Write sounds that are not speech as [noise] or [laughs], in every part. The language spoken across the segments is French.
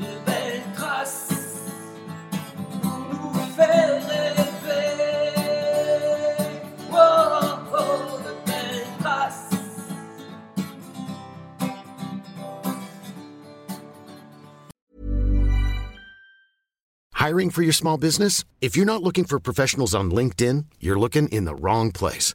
de belles traces pour nous faire rêver. Oh, oh, de belles traces. Hiring for your small business? If you're not looking for professionals on LinkedIn, you're looking in the wrong place.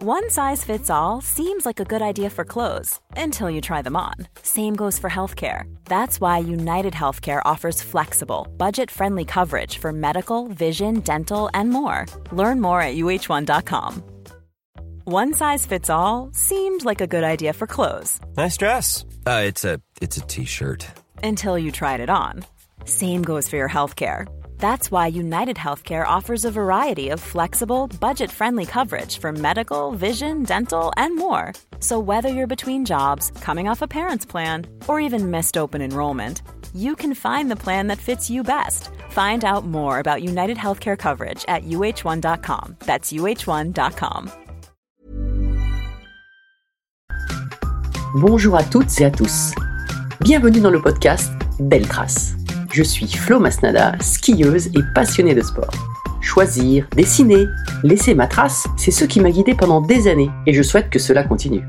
One size fits all seems like a good idea for clothes until you try them on. Same goes for healthcare. That's why United Healthcare offers flexible, budget friendly coverage for medical, vision, dental, and more. Learn more at uh1.com. One size fits all seemed like a good idea for clothes Nice dress. Uh, it's a it's a t-shirt. until you tried it on. Same goes for your healthcare. That's why United Healthcare offers a variety of flexible, budget friendly coverage for medical, vision, dental, and more. So, whether you're between jobs, coming off a parent's plan, or even missed open enrollment, you can find the plan that fits you best. Find out more about United Healthcare coverage at uh1.com. That's uh1.com. Bonjour à toutes et à tous. Bienvenue dans le podcast Belle Trace. Je suis Flo Masnada, skieuse et passionnée de sport. Choisir, dessiner, laisser ma trace, c'est ce qui m'a guidée pendant des années et je souhaite que cela continue.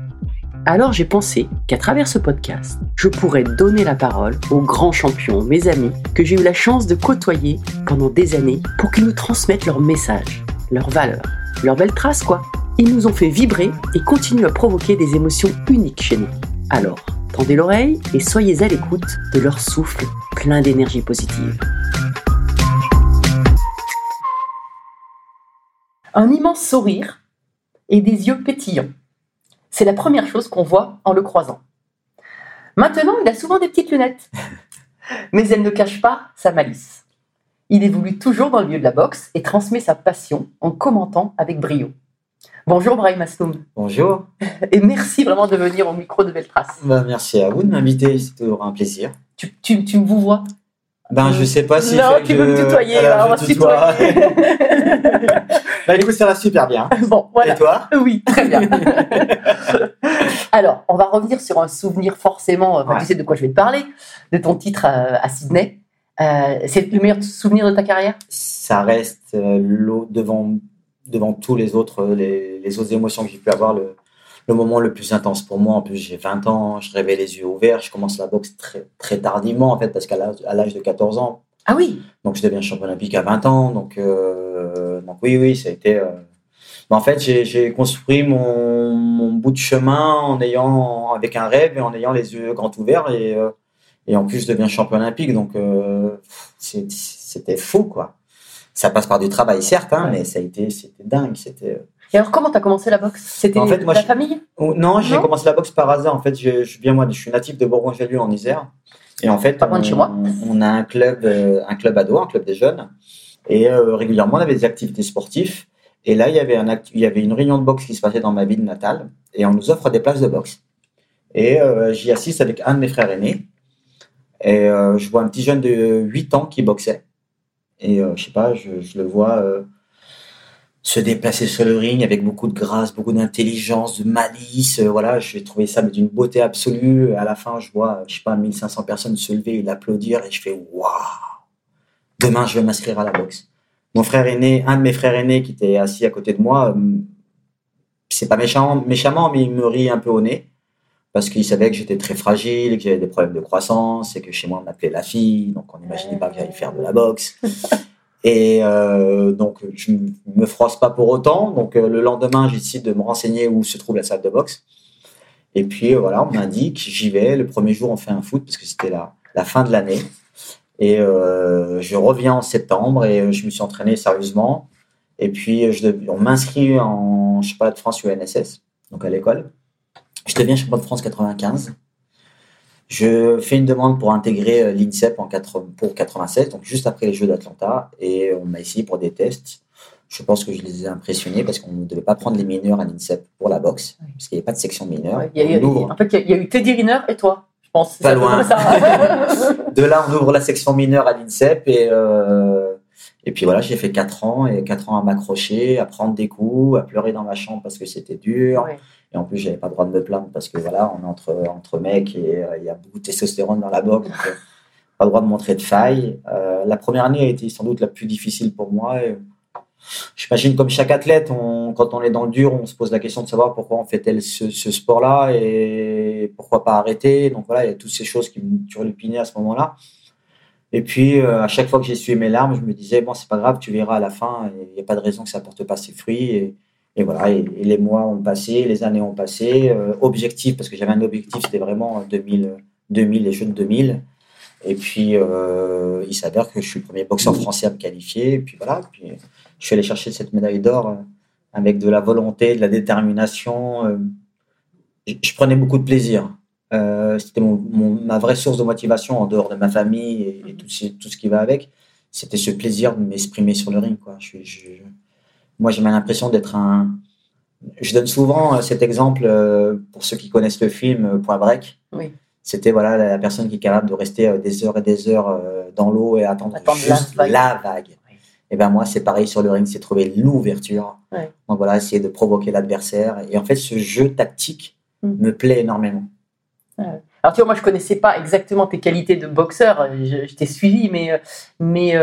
Alors j'ai pensé qu'à travers ce podcast, je pourrais donner la parole aux grands champions, mes amis, que j'ai eu la chance de côtoyer pendant des années pour qu'ils nous transmettent leurs messages, leurs valeurs, leurs belles traces quoi. Ils nous ont fait vibrer et continuent à provoquer des émotions uniques chez nous. Alors, tendez l'oreille et soyez à l'écoute de leur souffle plein d'énergie positive. Un immense sourire et des yeux pétillants. C'est la première chose qu'on voit en le croisant. Maintenant, il a souvent des petites lunettes, [laughs] mais elles ne cachent pas sa malice. Il évolue toujours dans le milieu de la boxe et transmet sa passion en commentant avec brio. Bonjour Brahim Asloum Bonjour. [laughs] et merci vraiment de venir au micro de Beltrace. Bah, merci à vous de m'inviter, c'est toujours un plaisir. Tu, tu, tu me vous vois? Ben, je sais pas si. Non, tu veux me tutoyer, Alors, on va se tutoyer. [laughs] bah, écoute, ça va super bien. [laughs] bon, voilà. Et toi? Oui, très bien. Alors, on va revenir sur un souvenir forcément, Ouais. tu sais de quoi je vais te parler, de ton titre à Sydney. Euh, c'est le meilleur souvenir de ta carrière? Ça reste euh, l'eau devant, devant tous les autres, euh, les, les autres émotions que j'ai pu avoir, le, le moment le plus intense pour moi. En plus, j'ai 20 ans, je rêvais les yeux ouverts, je commence la boxe très, très tardivement, en fait, parce qu'à l'âge de 14 ans, Ah oui Donc, je deviens champion olympique à 20 ans. Donc, euh, donc oui, oui, ça a été. euh, mais en fait, j'ai construit mon, mon bout de chemin en ayant, avec un rêve et en ayant les yeux grands ouverts. Et, euh, et en plus, je deviens champion olympique. Donc, c'était fou, quoi. Ça passe par du travail, certes, hein, Ouais. mais ça a été, c'était dingue. C'était. euh, Et alors, comment tu as commencé la boxe? C'était En fait, ta famille? Oh, Non, j'ai commencé la boxe par hasard. En fait, je, je, bien moi, je suis natif de Bourgogne-Jallieu en Isère. Et en fait, Pas loin de on, chez moi. on a un club, euh, un club ado, un club des jeunes. Et euh, régulièrement, on avait des activités sportives. Et là, il y avait un act- il y avait une réunion de boxe qui se passait dans ma ville natale. Et on nous offre des places de boxe. Et euh, j'y assiste avec un de mes frères aînés. Et je vois un petit jeune de 8 ans qui boxait. Et euh, je sais pas, je, je le vois euh, se déplacer sur le ring avec beaucoup de grâce, beaucoup d'intelligence, de malice. euh, voilà, j'ai trouvé ça mais d'une beauté absolue. À la fin, je vois, je sais pas, 1500 personnes se lever et l'applaudir et je fais waouh. Demain, je vais m'inscrire à la boxe. Mon frère aîné, un de mes frères aînés qui était assis à côté de moi, c'est pas méchamment, mais il me rit un peu au nez parce qu'il savait que j'étais très fragile, que j'avais des problèmes de croissance et que chez moi on m'appelait la fille, donc on n'imaginait pas que j'allais faire de la boxe. [laughs] Et euh, donc je m- me froisse pas pour autant. Donc euh, le lendemain, j'ai décidé de me renseigner où se trouve la salle de boxe. Et puis euh, voilà, on m'indique, j'y vais. Le premier jour, on fait un foot parce que c'était la, la fin de l'année. Et euh, je reviens en septembre et je me suis entraîné sérieusement. Et puis je on m'inscrit en je sais pas de France UNSS, donc à l'école. Je deviens champion de France 95. Je fais une demande pour intégrer euh, l'INSEP en 80 pour 96, donc juste après les Jeux d'Atlanta, et on m'a essayé pour des tests. Je pense que je les ai impressionnés parce qu'on ne devait pas prendre les mineurs à l'INSEP pour la boxe, parce qu'il n'y avait pas de section mineure. Ouais, il y a- il y a- On ouvre- en fait, il y, a- il y a eu Teddy Riner et toi, je pense. Pas loin. ça. [laughs] De là, on ouvre la section mineure à l'INSEP et, euh, et puis voilà, j'ai fait 4 ans et 4 ans à m'accrocher, à prendre des coups, à pleurer dans ma chambre parce que c'était dur. Ouais. Et en plus, j'avais pas le droit de me plaindre parce que voilà, on est entre, entre mecs et euh, il y a beaucoup de testostérone dans la boxe. donc, euh, pas le droit de montrer de faille. Euh, la première année a été sans doute la plus difficile pour moi. J'imagine comme chaque athlète, quand on est dans le dur, on se pose la question de savoir pourquoi on fait tel ce, sport-là et pourquoi pas arrêter. Donc voilà, il y a toutes ces choses qui me turlupinaient à ce moment-là. Et puis, à chaque fois que sué mes larmes, je me disais, bon, c'est pas grave, tu verras à la fin, il n'y a pas de raison que ça porte pas ses fruits. Et voilà, et, les mois ont passé, les années ont passé. Euh, objectif, parce que j'avais un objectif, c'était vraiment 2000, 2000, les Jeux de 2000. Et puis, euh, il s'avère que je suis le premier boxeur français à me qualifier. Et puis voilà, puis je suis allé chercher cette médaille d'or euh, avec de la volonté, de la détermination. je, prenais beaucoup de plaisir. C'était ma vraie source de motivation en dehors de ma famille et, tout, ce, qui va avec. C'était ce plaisir de m'exprimer sur le ring. Quoi. Moi, j'ai l'impression d'être un. Je donne souvent euh, cet exemple euh, pour ceux qui connaissent le film euh, Point Break. Oui. C'était voilà la, personne qui est capable de rester des heures et des heures dans l'eau et attendre, Attendre la juste vague. la vague. Oui. Et ben moi, c'est pareil sur le ring, c'est trouver l'ouverture. Ouais. Donc voilà, essayer de provoquer l'adversaire. Et en fait, ce jeu tactique Mm. me plaît énormément. Alors, tu vois, moi, je connaissais pas exactement tes qualités de boxeur. Je, je t'ai suivi, mais, mais,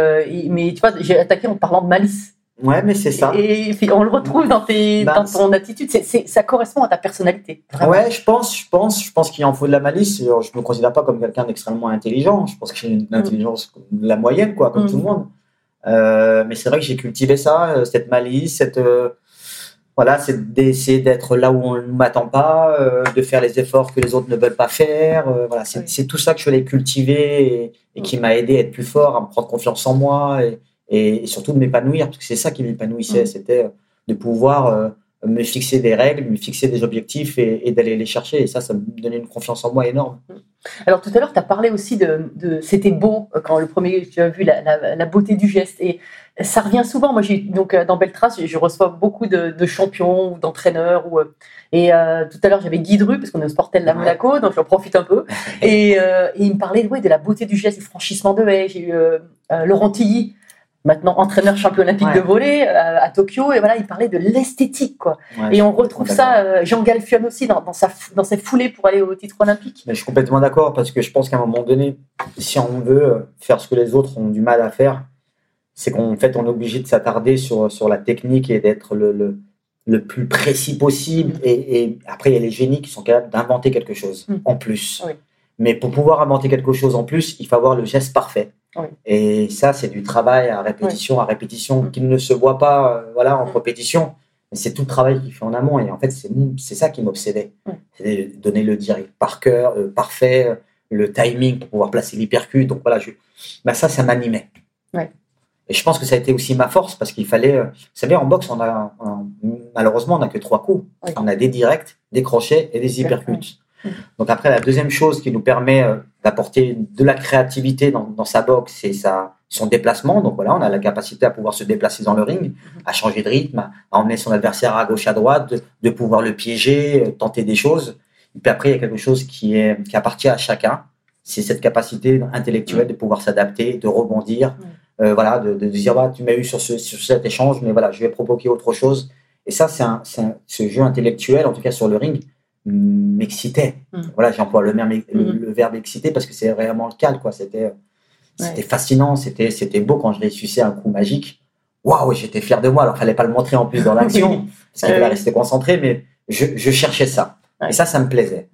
mais tu vois, j'ai attaqué en parlant de malice. Ouais, mais c'est ça. Et puis, on le retrouve dans, tes, Bah, dans ton attitude. C'est, c'est- ça correspond à ta personnalité. Vraiment. Ouais, je pense, je pense, je pense qu'il en faut de la malice. Je me considère pas comme quelqu'un d'extrêmement intelligent. Je pense que j'ai une intelligence comme la moyenne, quoi, comme Mm. tout le monde. Euh, mais c'est vrai que j'ai cultivé ça, euh, cette malice, cette euh, voilà, c'est d'essayer d'être là où on ne m'attend pas, euh, de faire les efforts que les autres ne veulent pas faire. euh, voilà, c'est Oui. tout ça que je voulais cultiver et, et qui m'a aidé à être plus fort, à me prendre confiance en moi et, et, et surtout de m'épanouir, parce que c'est ça qui m'épanouissait, Mm. c'était euh, de pouvoir euh, me fixer des règles, me fixer des objectifs et, et d'aller les chercher. Et ça, ça me donnait une confiance en moi énorme. Alors tout à l'heure, tu as parlé aussi de, de c'était beau euh, quand le premier tu as vu la, la- la beauté du geste et ça revient souvent. Moi, donc dans Beltrace, je, reçois beaucoup de, de champions ou d'entraîneurs ou et euh, tout à l'heure j'avais Guy Dru parce qu'on est au Sportel à. Monaco, donc j'en profite un peu [laughs] et, euh, et il me parlait ouais, de la beauté du geste, du franchissement de haie. J'ai eu euh, Laurent Tilly. Maintenant entraîneur champion olympique Ouais. de volley euh, à Tokyo et voilà il parlait de l'esthétique quoi Ouais, et on retrouve ça euh, Jean Galfion aussi dans, dans sa dans ses foulées pour aller au titre olympique Mais je suis complètement d'accord parce que je pense qu'à un moment donné, si on veut euh, faire ce que les autres ont du mal à faire, c'est qu'en fait, on est obligé de s'attarder sur, sur la technique et d'être le, le, le plus précis possible. Mm. Et, et après, il y a les génies qui sont capables d'inventer quelque chose Mm. en plus. Oui. Mais pour pouvoir inventer quelque chose en plus, il faut avoir le geste parfait. Oui. Et ça, c'est du travail à répétition, à répétition, qui ne se voit pas euh, voilà, en compétition. Mais c'est tout le travail qu'il fait en amont. Et en fait, c'est ça qui m'obsédait. C'est de donner le direct par cœur, euh, parfait, euh, le timing pour pouvoir placer l'hypercute. Donc voilà, je, bah ça, ça m'animait. Et je pense que ça a été aussi ma force parce qu'il fallait. Vous savez, en boxe, on a, on- malheureusement, on n'a que trois coups. On a des directs, des crochets et des hypercutes. Donc après, la deuxième chose qui nous permet d'apporter de la créativité dans, dans sa boxe, c'est sa, son déplacement. Donc voilà, on a la capacité à pouvoir se déplacer dans le ring, à changer de rythme, à, emmener son adversaire à gauche, à droite, de, de pouvoir le piéger, euh, tenter des choses. Et puis après, il y a quelque chose qui, est, qui appartient à chacun. C'est cette capacité intellectuelle de pouvoir s'adapter, de rebondir. Euh, voilà, de, de dire, bah, tu m'as eu sur, ce, sur cet échange, mais voilà, je vais provoquer autre chose. Et ça, c'est ce jeu intellectuel, en tout cas sur le ring, m'excitait. Mm. Voilà, j'emploie le, verbe- le, le verbe excité parce que c'est vraiment le cas, quoi. C'était, c'était Ouais. fascinant, c'était, c'était beau quand je réussissais un coup magique. Waouh, j'étais fier de moi. Alors, fallait pas le montrer en plus dans l'action, [laughs] parce qu'il fallait Ouais. rester concentré, mais je, je cherchais ça. Ouais. Et ça, ça me plaisait.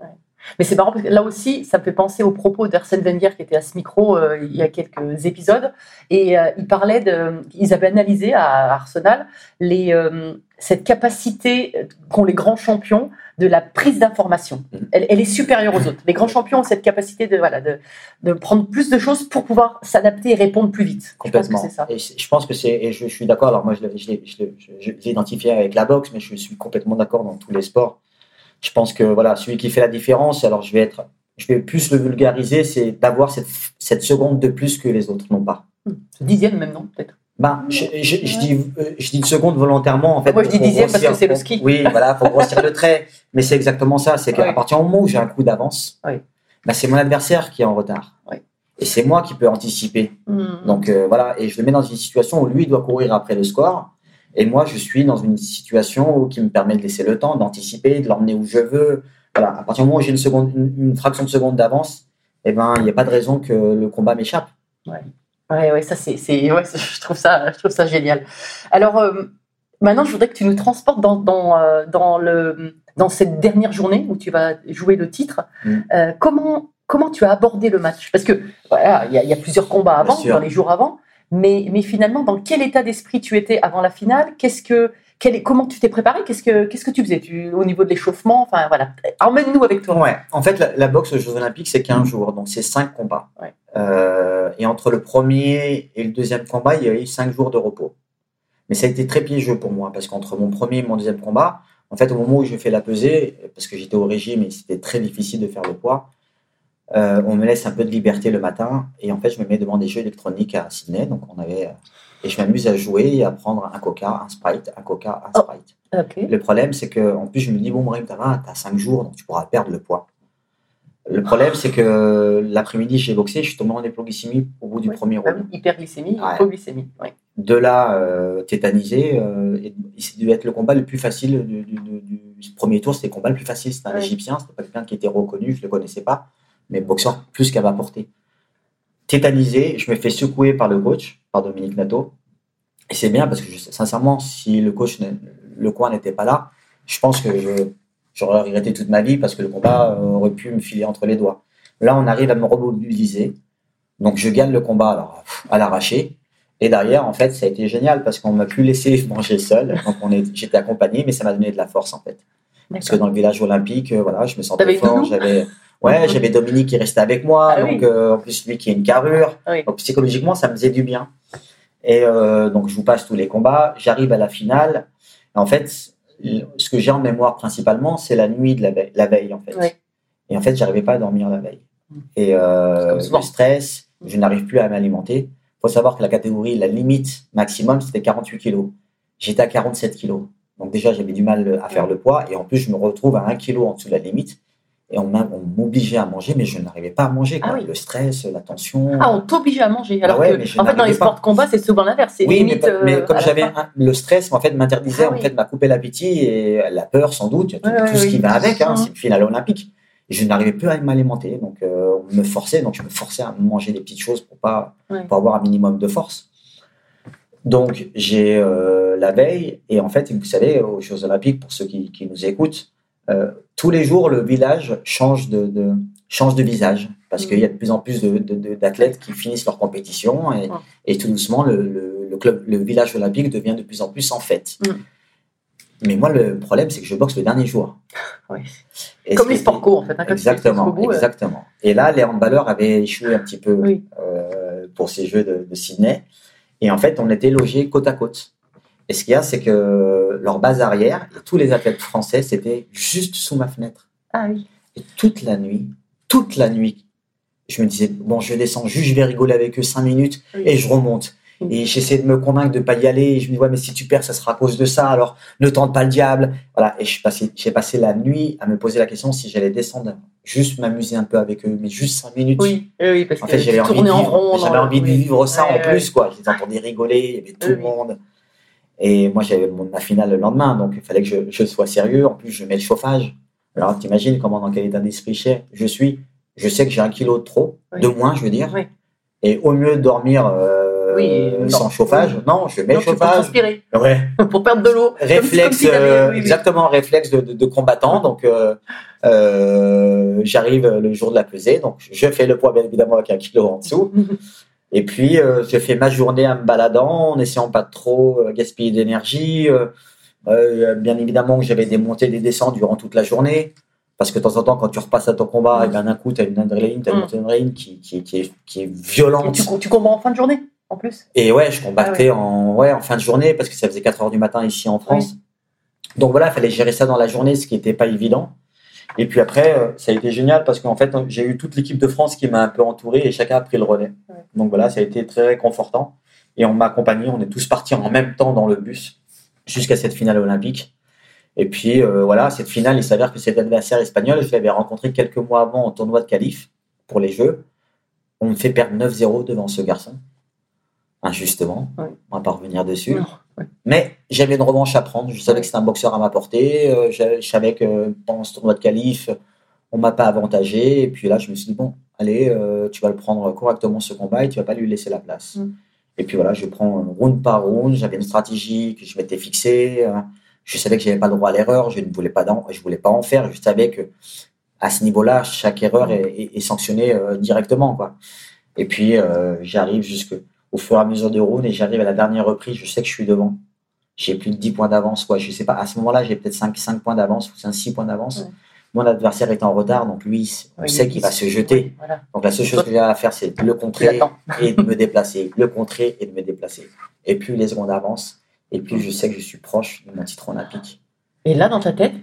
Mais c'est marrant parce que là aussi, ça me fait penser aux propos d'Arsène Wenger qui était à ce micro euh, il y a quelques épisodes. Et euh, il parlait de. Ils avaient analysé à Arsenal les, euh, cette capacité qu'ont les grands champions de la prise d'information. Mhm. Elle, elle est supérieure aux autres. Les grands champions ont cette capacité de, voilà, de, de prendre plus de choses pour pouvoir s'adapter et répondre plus vite. Je pense que Complètement. ça. Et je pense que c'est, et je, je suis d'accord. Alors moi, je l'ai, je l'ai, je identifié avec la boxe, mais je suis complètement d'accord dans tous les sports. Je pense que voilà, celui qui fait la différence, alors je vais être je vais plus le vulgariser, c'est d'avoir cette, cette seconde de plus que les autres n'ont pas. Ce dixième même, non Peut-être. Ben, je, je, je dis, euh, je dis une seconde volontairement, en fait. Moi, je dis dixième parce que c'est le ski. Oui, voilà, pour grossir le trait. Mais c'est exactement ça. C'est qu'à partir du moment où j'ai un coup d'avance, Ouais. ben, c'est mon adversaire qui est en retard. Ouais. Et c'est moi qui peux anticiper. Hmm. Donc euh, voilà, et je le mets dans une situation où lui il doit courir après le score, et moi je suis dans une situation où, qui me permet de laisser le temps, d'anticiper, de l'emmener où je veux. Voilà, à partir du moment où j'ai une seconde, une, une fraction de seconde d'avance, eh ben il n'y a pas de raison que le combat m'échappe. Ouais, ouais, ça c'est, c'est, ouais, je trouve ça, je trouve ça génial. Alors euh, maintenant, je voudrais que tu nous transportes dans, dans, euh, dans le, dans cette dernière journée où tu vas jouer le titre. Mm. Euh, comment, comment tu as abordé le match? Parce que voilà, il y, y a plusieurs combats avant, dans les jours avant, mais, mais finalement, dans quel état d'esprit tu étais avant la finale? Qu'est-ce que, quel est- comment tu t'es préparé? Qu'est-ce que, qu'est-ce que tu faisais? Tu, au niveau de l'échauffement? Enfin voilà, emmène-nous avec toi. Ouais, en fait la, la boxe aux Jeux Olympiques c'est 15 jours, donc c'est 5 combats. Ouais. Euh, et entre le premier et le deuxième combat, il y a eu 5 jours de repos. Mais ça a été très piégeux pour moi, parce qu'entre mon premier et mon deuxième combat, en fait, au moment où je fais la pesée, parce que j'étais au régime et c'était très difficile de faire le poids, euh, on me laisse un peu de liberté le matin. Et en fait, je me mets devant des jeux électroniques à Sydney. Donc, on avait, euh, et je m'amuse à jouer et à prendre un coca, un sprite, un coca, un Oh. sprite. Le problème, c'est que, en plus, je me dis, bon, Brahim, t'as as 5 jours, donc tu pourras perdre le poids. Le problème, c'est que l'après-midi, j'ai boxé, je suis tombé en hypoglycémie au bout du premier round. hyperglycémie, Ouais. hypoglycémie. ouais. De là, euh, tétanisé, euh, et, et c'est dû être le combat le plus facile du, du- du- du premier tour. C'était le combat le plus facile. C'était un Ouais. Égyptien, c'était pas quelqu'un qui était reconnu, je le connaissais pas, mais boxeur plus qu'à ma portée. Tétanisé, je me fais secouer par le coach, par Dominique Nato. Et c'est bien parce que, je- sincèrement, si le coach, le coin n'était pas là, je pense que j'aurais regretté toute ma vie parce que le combat aurait pu me filer entre les doigts. Là, on arrive à me remobiliser. Donc, je gagne le combat alors, à l'arraché. Et derrière, en fait, ça a été génial parce qu'on m'a plus laissé [laughs] manger seul. Donc, on est, j'étais accompagné, mais ça m'a donné de la force, en fait. Parce que dans le village olympique, euh, voilà, je me sentais fort. J'avais, ouais, j'avais Dominique qui restait avec moi. Ah donc, oui. euh, en plus, lui qui a une carrure. Oui. Donc, psychologiquement, ça me faisait du bien. Et euh, donc, je vous passe tous les combats. J'arrive à la finale. En fait, ce que j'ai en mémoire principalement, c'est la nuit de la veille, la veille en fait. Oui. Et en fait, j'arrivais pas à dormir la veille. Et euh, le stress, je n'arrive plus à m'alimenter. faut savoir que la catégorie, la limite maximum, c'était 48 kilos. J'étais à 47 kilos. Donc déjà, j'avais du mal à faire le poids. Et en plus, je me retrouve à 1 kilo en dessous de la limite. Et on m'obligeait à manger, mais je n'arrivais pas à manger. quoi. Ah oui. Le stress, la tension. Ah, on t'obligeait à manger. Alors Ah ouais, que, en fait, dans les sports de combat, c'est souvent l'inverse. Oui, mais, limite. pas- mais euh, comme j'avais le stress, en fait, m'interdisait Ah en oui. fait de m'a coupé l'appétit et la peur sans doute, tout, Ouais, ouais, tout ce qui va avec. Hein. C'est une finale olympique. Et je n'arrivais plus à m'alimenter, donc euh, on me forçait, donc je me forçais à manger des petites choses pour pas Ouais. pour avoir un minimum de force. Donc j'ai euh, la veille et en fait, vous savez, aux Jeux Olympiques, pour ceux qui, qui nous écoutent, euh, tous les jours le village change de, de change de visage parce Mhm. qu'il y a de plus en plus d'athlètes qui finissent leur compétition et, tout doucement le, le- le club, le village olympique devient de plus en plus en fête. Mhm. Mais moi, le problème, c'est que je boxe le dernier jour. [laughs] Comme les sports co, en fait. hein, Exactement, euh, exactement. Et là, les handballeurs avaient échoué un petit peu Oui. euh, pour ces Jeux de, de Sydney. Et en fait, on était logés côte à côte. Et ce qu'il y a, c'est que leur base arrière, et tous les athlètes français, c'était juste sous ma fenêtre. Ah oui. Et toute la nuit, toute la nuit, je me disais, bon, je descends juste, je vais rigoler avec eux cinq minutes Oui. et je remonte. Oui. Et j'essaie de me convaincre de pas y aller. Et je me dis, ouais, mais si tu perds, ça sera à cause de ça. Alors, ne tente pas le diable. Voilà. Et passé, j'ai passé la nuit à me poser la question si j'allais descendre, juste m'amuser un peu avec eux, mais juste cinq minutes. Oui, oui, parce En que fait, j'avais envie, de en vivre, rond. de ça Ouais, en ouais. plus, quoi. Je les entendais rigoler, il y avait tout le monde. Et moi, j'avais mon- ma finale le lendemain, donc il fallait que je, je sois sérieux. En plus, je mets le chauffage. Alors, t'imagines comment, dans quel état d'esprit je- suis? Je sais que j'ai un kilo de trop, Oui. de moins, je veux dire. Oui. Et au mieux dormir euh, Oui, non. sans chauffage, non, je mets Non, le pour chauffage. transpirer, Ouais. [laughs] pour perdre de l'eau. Comme- comme Réflexe, euh, exactement, réflexe de, de, de combattant. Donc, euh, euh, j'arrive le jour de la pesée. Donc, je fais le poids, bien évidemment, avec un kilo en dessous. [laughs] Et puis, euh, je fais ma journée en me baladant, en essayant pas de trop euh, gaspiller d'énergie. Euh, euh, bien évidemment que j'avais des montées et des descentes durant toute la journée. Parce que de temps en temps, quand tu repasses à ton combat, Mm. et ben, d'un coup, tu as une adrénaline, tu as une Mm. montée d'adrénaline qui, qui, qui, est, qui est Et violente. tu, tu combats en fin de journée, en plus? Et ouais, je combattais Ah En, ouais, en fin de journée parce que ça faisait 4 heures du matin ici en France. Donc voilà, il fallait gérer ça dans la journée, ce qui n'était pas évident. Et puis après, euh, ça a été génial parce qu'en fait, j'ai eu toute l'équipe de France qui m'a un peu entouré et chacun a pris le relais. Ouais. Donc voilà, ça a été très réconfortant. Et on m'a accompagné, on est tous partis en même temps dans le bus jusqu'à cette finale olympique. Et puis euh, voilà, cette finale, il s'avère que cet adversaire espagnol, je l'avais rencontré quelques mois avant au tournoi de qualif pour les Jeux. On me fait perdre 9-0 devant ce garçon, injustement. Ouais. On va pas revenir dessus. Non, ouais. Mais j'avais une revanche à prendre. Je savais que c'était un boxeur à ma portée. Euh, Je, je savais que pendant ce tournoi de qualif, on m'a pas avantagé. Et puis là, je me suis dit, bon, allez, euh, tu vas le prendre correctement ce combat et tu vas pas lui laisser la place. Mm. Et puis voilà, je prends round par round. J'avais une stratégie que je m'étais fixée. Euh, Je savais que j'avais pas le droit à l'erreur. Je ne voulais pas, je voulais pas en faire. Je savais que à ce niveau-là, chaque erreur est, est- est sanctionnée euh, directement. Quoi. Et puis, euh, j'arrive jusque au fur et à mesure des rounds et j'arrive à la dernière reprise. Je sais que je suis devant. J'ai plus de 10 points d'avance. Quoi. Je sais pas. À ce moment-là, j'ai peut-être 5, 5 points d'avance ou 6 points d'avance. Ouais. Mon adversaire est en retard, donc lui, on sait il- qu'il va se jeter. Voilà. Donc la seule chose que j'ai à faire, c'est de le contrer et de me [laughs] déplacer, le contrer et de me déplacer. Et plus les secondes avancent, et plus je sais que je suis proche de mon titre olympique. Et là, dans ta tête,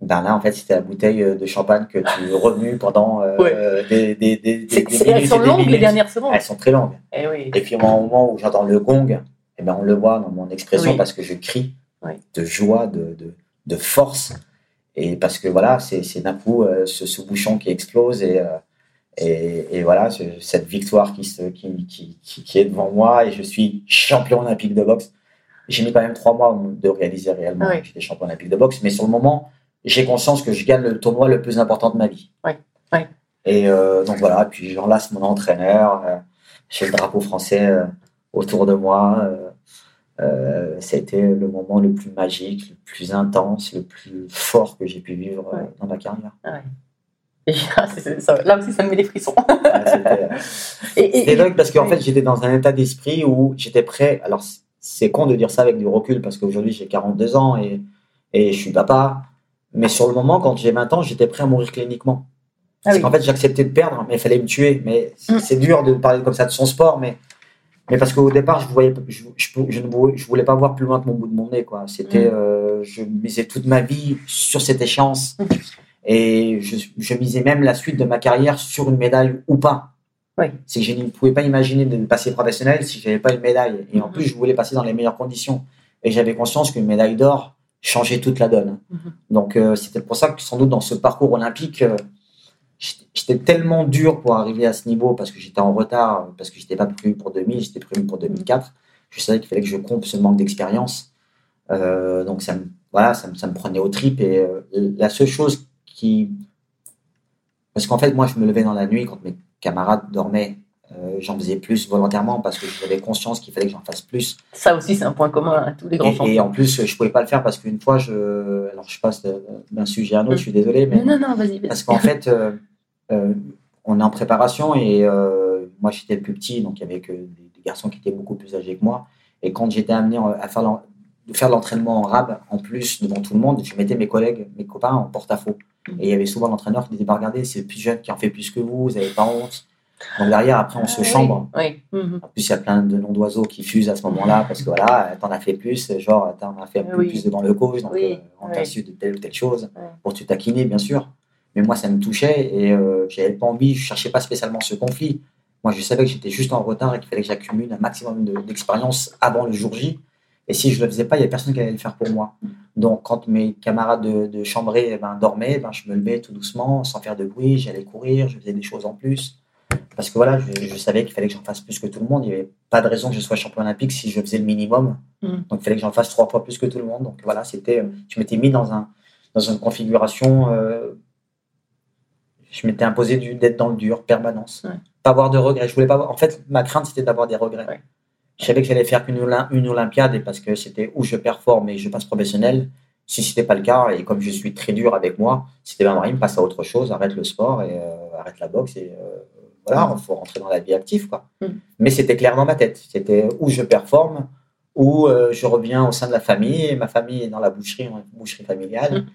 Ben là, en fait, c'était la bouteille euh, de champagne que tu [laughs] remues pendant euh, Ouais. des, des, des, des- c'est- elles minutes sont longues les minutes. dernières secondes. Elles sont très longues. Eh oui. Et puis au moment où j'entends le gong, eh ben, on le voit dans mon expression Oui. parce que je crie Oui. de joie, de, de, de force. Et parce que voilà, c'est c'est d'un coup euh, ce, ce bouchon qui explose et, euh, et, et voilà, ce- cette victoire qui, se, qui, qui, qui, qui est devant moi et je suis champion olympique de boxe. J'ai mis quand même trois mois de réaliser réellement Oui. que j'étais champion olympique de boxe, mais sur le moment, j'ai conscience que je gagne le tournoi le plus important de ma vie. Oui. Oui. Et euh, donc voilà, puis j'enlace mon entraîneur, euh, j'ai le drapeau français euh, autour de moi. C'était le moment le plus magique, le plus intense, le plus fort que j'ai pu vivre Ouais. dans ma carrière. Et [laughs] là, ça- là aussi, ça me met des frissons. Ouais, C'était [laughs] dingue parce qu'en fait, j'étais dans un état d'esprit où j'étais prêt. Alors, c'est con de dire ça avec du recul parce qu'aujourd'hui, j'ai 42 ans et, et je suis papa. Mais sur le moment, quand j'ai 20 ans, j'étais prêt à mourir cliniquement. Ah Parce oui. qu'en fait, j'acceptais de perdre, mais il fallait me tuer. Mais c'est Mm. c'est dur de parler comme ça de son sport, mais, mais parce qu'au départ, je, voyais, je, je, je ne voulais, je voulais pas voir plus loin que mon bout de mon nez. quoi. C'était, Mm. euh, je misais toute ma vie sur cette échéance. Mm. Et je, je misais même la suite de ma carrière sur une médaille ou pas. Oui. C'est que je ne pouvais pas imaginer de passer professionnel si je n'avais pas une médaille. Et en plus, je voulais passer dans les meilleures conditions. Et j'avais conscience qu'une médaille d'or changeait toute la donne. Mhm. Donc, euh, c'était pour ça que sans doute dans ce parcours olympique, euh, j'étais- tellement dur pour arriver à ce niveau parce que j'étais en retard, parce que j'étais pas prévu pour 2000, j'étais prévu pour 2004. Je savais qu'il fallait que je comble ce manque d'expérience. Euh, donc, ça me, voilà, ça me, ça me prenait aux tripes. Et euh, la seule chose qui. Parce qu'en fait, moi, je me levais dans la nuit quand mes camarades dormaient. Euh, j'en faisais plus volontairement parce que j'avais conscience qu'il fallait que j'en fasse plus. Ça aussi, c'est un point commun à tous les grands Et, champions. et en plus, je pouvais pas le faire parce qu'une fois, je, alors je passe d'un sujet à un autre, je suis désolé, mais Non, non, vas-y. parce qu'en fait, euh, euh, on est en préparation et moi j'étais le plus petit, donc il y avait que des, garçons qui étaient beaucoup plus âgés que moi. Et quand j'étais amené en- à faire de faire l'entraînement en rab, en plus devant tout le monde, je mettais mes collègues, mes copains en porte-à-faux. Et il y avait souvent l'entraîneur qui disait bah, Regardez, c'est le plus jeune qui en fait plus que vous, vous n'avez pas honte. Donc derrière, après, on se Ah, chambre. Oui. Mhm. En plus, il y a plein de noms d'oiseaux qui fusent à ce moment-là parce que voilà, t'en as fait plus, genre t'en as fait un peu Oui. plus devant le coach, donc Oui, euh, on t'a su de telle ou telle chose pour te taquiner, bien sûr. Mais moi, ça me touchait et euh, j'avais pas envie, je cherchais pas spécialement ce conflit. Moi, je savais que j'étais juste en retard et qu'il fallait que j'accumule un maximum de- d'expérience avant le jour J. Et si je le faisais pas, il y a personne qui allait le faire pour moi. Donc, quand mes camarades de, de chambrée eh ben, dormaient, ben, je me levais tout doucement, sans faire de bruit, j'allais courir, je faisais des choses en plus. Parce que voilà, je, je savais qu'il fallait que j'en fasse plus que tout le monde. Il n'y avait pas de raison que je sois champion olympique si je faisais le minimum. Mm. Donc, il fallait que j'en fasse trois fois plus que tout le monde. Donc, voilà, c'était, euh, je m'étais mis dans, un, dans une configuration. euh, je m'étais imposé d'être dans le dur, permanence. Ouais. Pas avoir de regrets. Je voulais pas avoir- En fait, ma crainte, c'était d'avoir des regrets. Ouais. Je savais que j'allais faire qu'une une Olympiade et parce que c'était où je performe et je passe professionnel. Si c'était pas le cas, et comme je suis très dur avec moi, c'était ben Marie, passe à autre chose, arrête le sport et euh, arrête la boxe et euh, voilà, il faut rentrer dans la vie active. Quoi. Mm. Mais c'était clair dans ma tête. C'était où je performe, où euh, je reviens au sein de la famille, et ma famille est dans la boucherie, en boucherie familiale. Mm.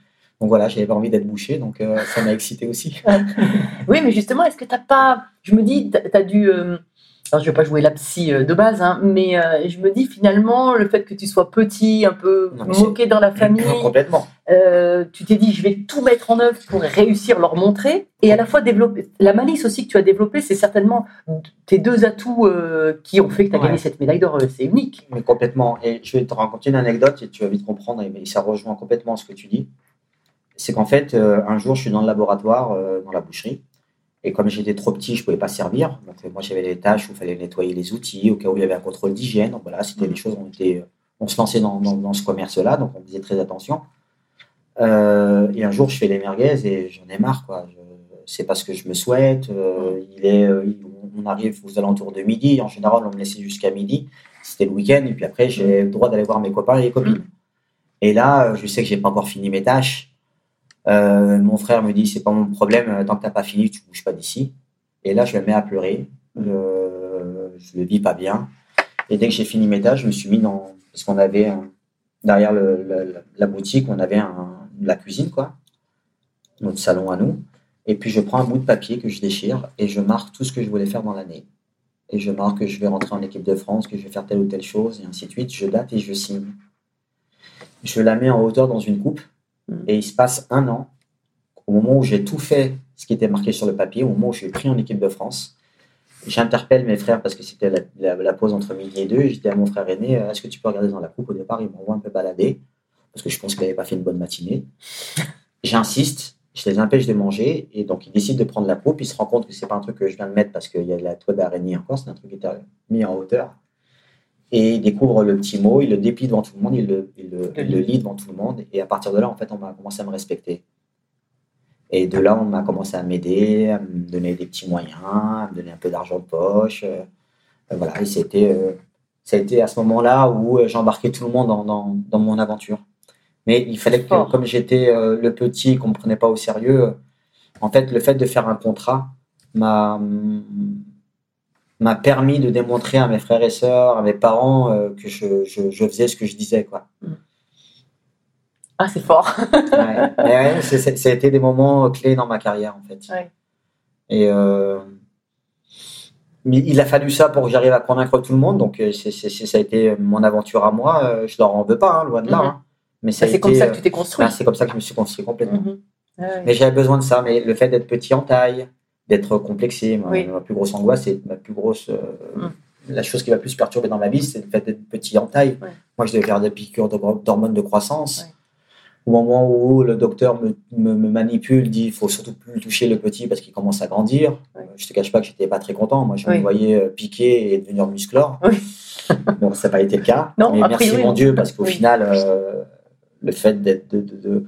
Donc voilà, j'avais pas envie d'être bouché, donc euh, ça m'a excité aussi. [laughs] Oui, mais justement, est-ce que t'as pas. Je me dis, t'as as dû. euh, alors je vais pas jouer la psy euh, de base, hein, mais euh, je me dis finalement le fait que tu sois petit, un peu Non, moqué dans la famille, Complètement. euh, tu t'es dit je vais tout mettre en œuvre pour réussir leur montrer et à la fois développer la malice aussi que tu as développée, c'est certainement tes deux atouts euh, qui ont fait que tu as Ouais. gagné cette médaille d'or. C'est unique. Mais complètement. Et je vais te raconter une anecdote et tu vas vite comprendre, et ça rejoint complètement ce que tu dis. C'est qu'en fait, un jour, je suis dans le laboratoire, dans la boucherie, et comme j'étais trop petit, je ne pouvais pas servir. Donc, euh, moi, j'avais des tâches où il fallait nettoyer les outils, au cas où il y avait un contrôle d'hygiène. Donc, voilà, c'était des choses, on, était, on se lançait dans, dans- dans ce commerce-là, donc on faisait très attention. Euh, et un jour, je fais les merguez et j'en ai marre, quoi. C'est pas ce que je me souhaite. euh, il est, euh, on arrive aux alentours de midi. En général, on me laissait jusqu'à midi c'était le week-end, et puis après, j'ai le droit d'aller voir mes copains et les copines. Et là, euh, je sais que j'ai pas encore fini mes tâches. Euh, mon frère me dit, c'est pas mon problème, euh, tant que t'as pas fini, tu bouges pas d'ici. Et là, je me mets à pleurer. Euh, je le vis pas bien. Et dès que j'ai fini mes tâches, je me suis mis dans, parce qu'on avait derrière le- le- la boutique, on avait un, la cuisine, quoi, notre salon à nous. Et puis je prends un bout de papier que je déchire et je marque tout ce que je voulais faire dans l'année et je marque que je vais rentrer en équipe de France, que je vais faire telle ou telle chose, et ainsi de suite. Je date et je signe. Je la mets en hauteur dans une coupe, Mhm. et il se passe un an, au moment où j'ai tout fait, ce qui était marqué sur le papier, au moment où je suis pris en équipe de France. J'interpelle mes frères parce que c'était la, la- la pause entre midi et deux. et Je dis à mon frère aîné, euh, est-ce que tu peux regarder dans la coupe Au départ, il m'envoie un peu balader parce que je pense qu'il n'avait pas fait une bonne matinée. [laughs] J'insiste, je les empêche de manger et donc il décide de prendre la coupe. Il se rend compte que c'est pas un truc que je viens de mettre parce qu'il y a de la toile d'araignée encore, c'est un truc qui était mis en hauteur. Et il découvre le petit mot, il le déplie devant tout le monde, il le, il le- il le lit devant tout le monde. Et à partir de là, en fait, on m'a commencé à me respecter. Et de là, on m'a commencé à m'aider, à me donner des petits moyens, à me donner un peu d'argent de poche. euh, euh, voilà, et c'était, euh, ça a été à ce moment-là où j'embarquais tout le monde dans, dans, dans mon aventure. Mais il fallait que, Fort. comme j'étais euh, le petit, qu'on ne me prenait pas au sérieux, en fait, le fait de faire un contrat m'a m'a permis de démontrer à mes frères et sœurs, à mes parents, euh, que je, je, je faisais ce que je disais. Quoi. Ah, c'est fort. Ouais. [laughs] Ouais, ça a été des moments clés dans ma carrière, en fait. Ouais. Et euh, mais il a fallu ça pour que j'arrive à convaincre tout le monde. Donc, euh, c'est- ça a été mon aventure à moi. Je leur en veux pas, hein, loin de là. Mhm. hein. Mais ça a c'est comme ça que tu t'es construit. ben, c'est comme ça que je me suis construit complètement. Mhm. Ouais. Mais j'avais besoin de ça. Mais le fait d'être petit en taille, d'être complexé, ma, Oui. ma plus grosse angoisse, c'est ma plus grosse. euh, Mm. La chose qui m'a plus perturbé dans ma vie, c'est le fait d'être petit en taille. Ouais. Moi, je devais faire des piqûres d'hormones de croissance. Ouais. Au moment où le docteur me, me- me manipule, dit il faut surtout plus toucher le petit parce qu'il commence à grandir. Ouais. Euh, Je te cache pas que j'étais pas très content. Moi, je me voyais euh, piquer et devenir musclore. Bon, [laughs] ça n'a pas été le cas. Non, mais merci priori, mon. Dieu parce qu'au Oui. final, euh, le fait d'être de, de, de,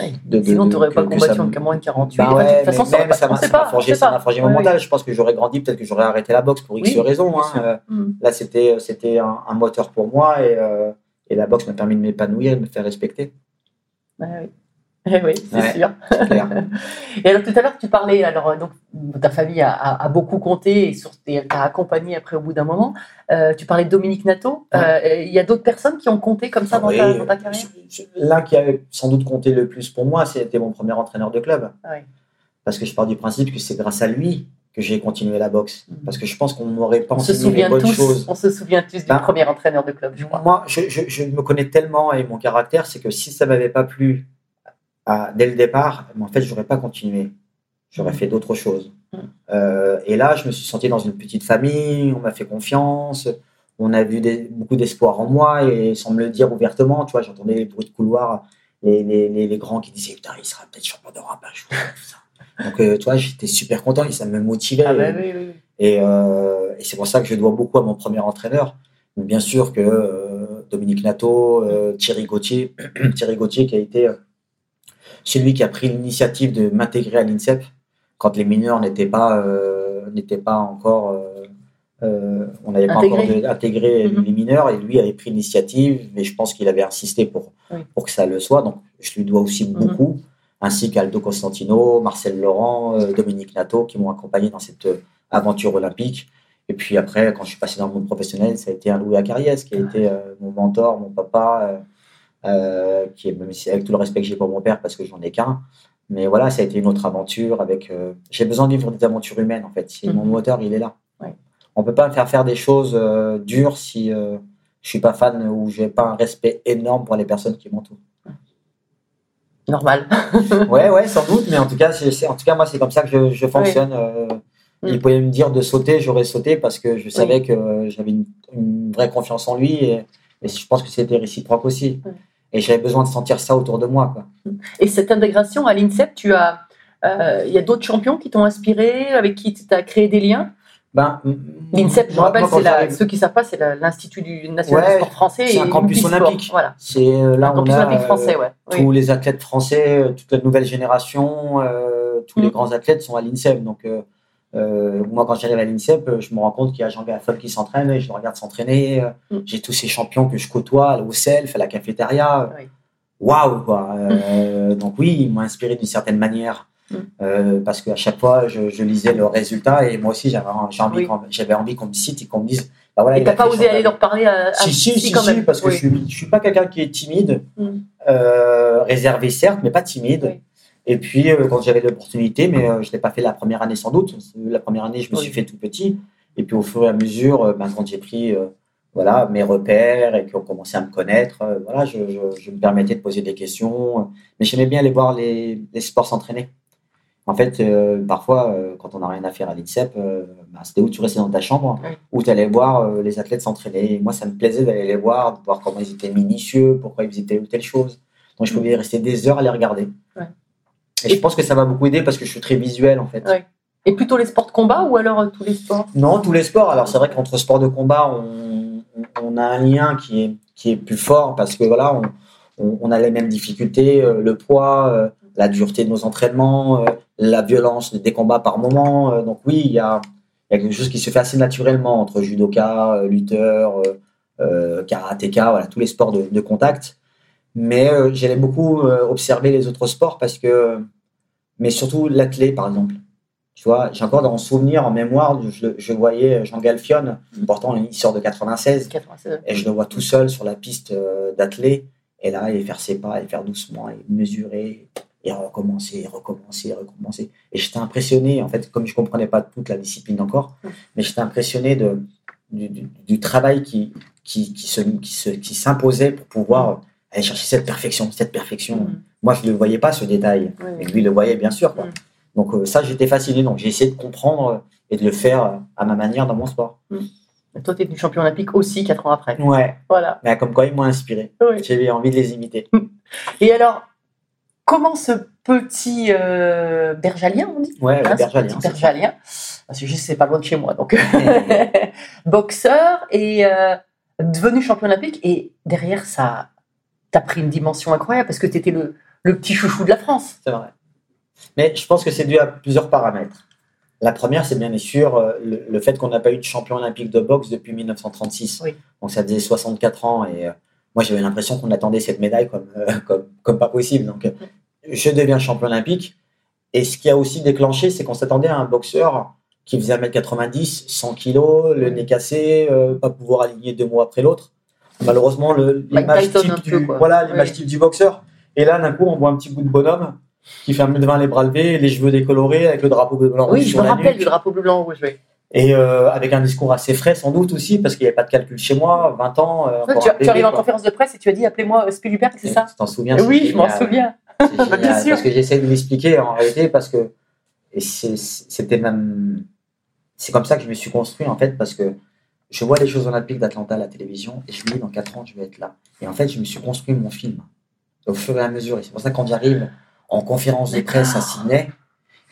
Ouais. de- de- Sinon, tu n'aurais pas combattu en de 48. bah ouais, de toute façon, mais ça m'a forgé, ça mon mental. Je pense que j'aurais grandi, peut-être que j'aurais arrêté la boxe pour X Oui, raisons. hein. Euh. Là, c'était c'était un, un moteur pour moi et, euh, et la boxe m'a permis de m'épanouir et de me faire respecter. Oui. Eh [laughs] oui, c'est Ouais. sûr. Clair. [laughs] Et alors tout à l'heure, tu parlais, alors euh, donc ta famille a, a- a beaucoup compté et sur- et t'a accompagné après au bout d'un moment. Euh, tu parlais de Dominique Nato. Ouais. Euh, Il y a d'autres personnes qui ont compté comme ça dans, Oui, ta, dans ta carrière? L'un qui avait sans doute compté le plus pour moi, c'était mon premier entraîneur de club. Ouais. Parce que je pars du principe que c'est grâce à lui que j'ai continué la boxe. Mhm. Parce que je pense qu'on ne m'aurait pas On se les bonnes tous, choses. on se souvient tous du Ben, premier entraîneur de club, je crois. Moi, je, je- je me connais tellement et mon caractère, c'est que si ça m'avait pas plu à- dès le départ, en fait, j'aurais pas continué. J'aurais fait d'autres choses. Mhm. Euh, et là, je me suis senti dans une petite famille, on m'a fait confiance, on a vu des- beaucoup d'espoir en moi et sans me le dire ouvertement, tu vois, j'entendais les bruits de couloir, les, les, les, les grands qui disaient putain, il sera peut-être champion d'Europe un jour. Donc, euh, tu vois, j'étais super content et ça me motivait. Ah oui, oui, oui. Et, euh, et c'est pour ça que je dois beaucoup à mon premier entraîneur. Mais bien sûr que Dominique Nato, Thierry Gauthier, [clears throat] Thierry Gauthier qui a été euh, celui qui a pris l'initiative de m'intégrer à l'INSEP quand les mineurs n'étaient pas, euh, n'étaient pas encore, euh, euh, on n'avait pas encore de- intégré Mhm. les mineurs et lui avait pris l'initiative, mais je pense qu'il avait insisté pour, Oui. pour que ça le soit. Donc je lui dois aussi Mhm. beaucoup, ainsi qu'Aldo Costantino, Marcel Laurent, euh, Dominique Nato qui m'ont accompagné dans cette aventure olympique. Et puis après, quand je suis passé dans le monde professionnel, ça a été un Louis Acariès qui a été euh, mon mentor, mon papa, euh, qui est, même si avec tout le respect que j'ai pour mon père, parce que j'en ai qu'un. Mais voilà, ça a été une autre aventure avec. euh, j'ai besoin de vivre des aventures humaines, en fait. Mon Mhm. moteur, il est là. Ouais. on peut pas me faire faire des choses euh, dures si je suis pas fan ou j'ai pas un respect énorme pour les personnes qui m'entourent. Normal. [laughs] Ouais, ouais, sans doute, mais en tout cas, en tout cas moi, c'est comme ça que je, je fonctionne. Mm. Il pouvait me dire de sauter, j'aurais sauté parce que je savais que j'avais une, une vraie confiance en lui et, et je pense que c'était réciproque aussi. Mm. Et j'avais besoin de sentir ça autour de moi. Quoi. Et cette intégration à l'INSEP, tu as, euh, il y a d'autres champions qui t'ont inspiré, avec qui tu as créé des liens? Ben, L'INSEP, je moi- rappelle, moi, la- ceux qui ne savent pas, c'est l'Institut du national Ouais, du sport français. c'est un campus olympique. Voilà, C'est euh, là un on campus a olympique euh, français, ouais. Oui. tous les athlètes français, euh, toute la nouvelle génération, euh, tous les Mm. grands athlètes sont à l'INSEP. Donc, euh, euh, moi, quand j'arrive à l'INSEP, euh, je me rends compte qu'il y a Jean Gaffol qui s'entraîne, et je le regarde s'entraîner. euh, Mm. J'ai tous ces champions que je côtoie au self, à la cafétéria. Waouh, quoi. Euh, donc, oui, ils m'ont inspiré d'une certaine manière. Mm. Euh, parce qu'à chaque fois, je, je lisais leurs résultats et moi aussi, j'avais envie Oui. qu'on- j'avais envie qu'on me cite et qu'on me dise bah voilà, Et t'as pas osé aller leur parler à, à- si, si, si, quand même. parce que Oui. je suis, je suis pas quelqu'un qui est timide, Mm. réservé certes, mais pas timide. Oui. Et puis, euh, quand j'avais l'opportunité, mais euh, je l'ai pas fait la première année sans doute. La première année, je me Oui. suis fait tout petit. Et puis, au fur et à mesure, euh, ben, quand j'ai pris euh, voilà, mes repères et qu'on commençait à me connaître, voilà, je, je, je me permettais de poser des questions. Mais j'aimais bien aller voir les, les sports s'entraîner. En fait, euh, parfois, euh, quand on n'a rien à faire à l'INSEP, euh, ben, c'était où tu restais dans ta chambre, Oui. où tu allais voir les athlètes s'entraîner. Moi, ça me plaisait d'aller les voir, de voir comment ils étaient minutieux, pourquoi ils faisaient telle ou telle chose. Donc, je pouvais y rester des heures à les regarder. Et je pense que ça m'a beaucoup aidé parce que je suis très visuel, en fait. Ouais. Et plutôt les sports de combat ou alors euh, tous les sports? Non, tous les sports. Alors, c'est vrai qu'entre sports de combat, on, on a un lien qui est, qui est plus fort parce que voilà, on, on, on a les mêmes difficultés, euh, le poids, euh, la dureté de nos entraînements, la violence des combats par moment. Donc, oui, il y a, il y a quelque chose qui se fait assez naturellement entre judoka, lutteur, karatéka, voilà, tous les sports de, de contact. Mais euh, j'allais beaucoup euh, observer les autres sports parce que, mais surtout l'athlète, par exemple. Tu vois, j'ai encore dans mon souvenir, en mémoire, je, je voyais Jean Galfione, pourtant il sort de 96, 96. et je le vois tout seul sur la piste euh, d'athlée, et là, il faire ses pas, et faire doucement, et mesurer, et recommencer, et recommencer, et recommencer. Et j'étais impressionné, en fait, comme je comprenais pas toute la discipline encore, Mm. mais j'étais impressionné de, du, du- du travail qui, qui, qui se, qui se, qui s'imposait pour pouvoir aller chercher cette perfection, cette perfection. Mm. Moi, je ne le voyais pas, ce détail, Oui, mais oui. lui, il le voyait, bien sûr. quoi. Mm. Donc euh, ça, j'étais fasciné. Donc j'ai essayé de comprendre euh, et de le faire euh, à ma manière dans mon sport. Toi, tu es devenu champion olympique aussi quatre ans après. Ouais. Voilà. Mais comme quoi, ils m'ont inspiré. Oui. J'avais envie de les imiter. [laughs] Et alors, comment ce petit euh, bergalien, on dit? Ouais, Hein, bergalien. petit c'est bergalien. Parce que je sais, c'est pas loin de chez moi. Donc, [laughs] boxeur et euh, devenu champion olympique. Et derrière, ça t'as pris une dimension incroyable parce que tu étais le, le petit chouchou de la France. C'est vrai. Mais je pense que c'est dû à plusieurs paramètres. La première, c'est bien sûr euh, le, le fait qu'on n'a pas eu de champion olympique de boxe depuis 1936. Oui. Donc ça faisait 64 ans et euh, moi j'avais l'impression qu'on attendait cette médaille comme, euh, [laughs] comme, comme pas possible. Donc je deviens champion olympique. Et ce qui a aussi déclenché, c'est qu'on s'attendait à un boxeur qui faisait 1m90, 100 kg, le nez cassé, euh, pas pouvoir aligner deux mois après l'autre. Malheureusement, l'image type, peu, du, voilà, l'image Oui. type du boxeur. Et là, d'un coup, on voit un petit bout de bonhomme qui fait un 20 les bras levés, les cheveux décolorés, avec le drapeau bleu blanc oui, rouge je sur me la rappelle nuque. du drapeau bleu blanc rouge. Oui. Et euh, avec un discours assez frais, sans doute aussi, parce qu'il n'y avait pas de calcul chez moi, 20 ans. euh, tu, un tu bébé, arrives en conférence de presse et tu as dit appelez-moi euh, Spielberg, c'est ça Tu t'en souviens Oui, je m'en souviens. [laughs] Bien sûr. parce que j'essaie de l'expliquer en réalité parce que c'était même c'est comme ça que je me suis construit en fait parce que je vois les Jeux Olympiques d'Atlanta à la télévision et je me dis dans 4 ans je vais être là et en fait je me suis construit mon film au fur et à mesure et c'est pour ça que quand j'arrive en conférence de presse à Sydney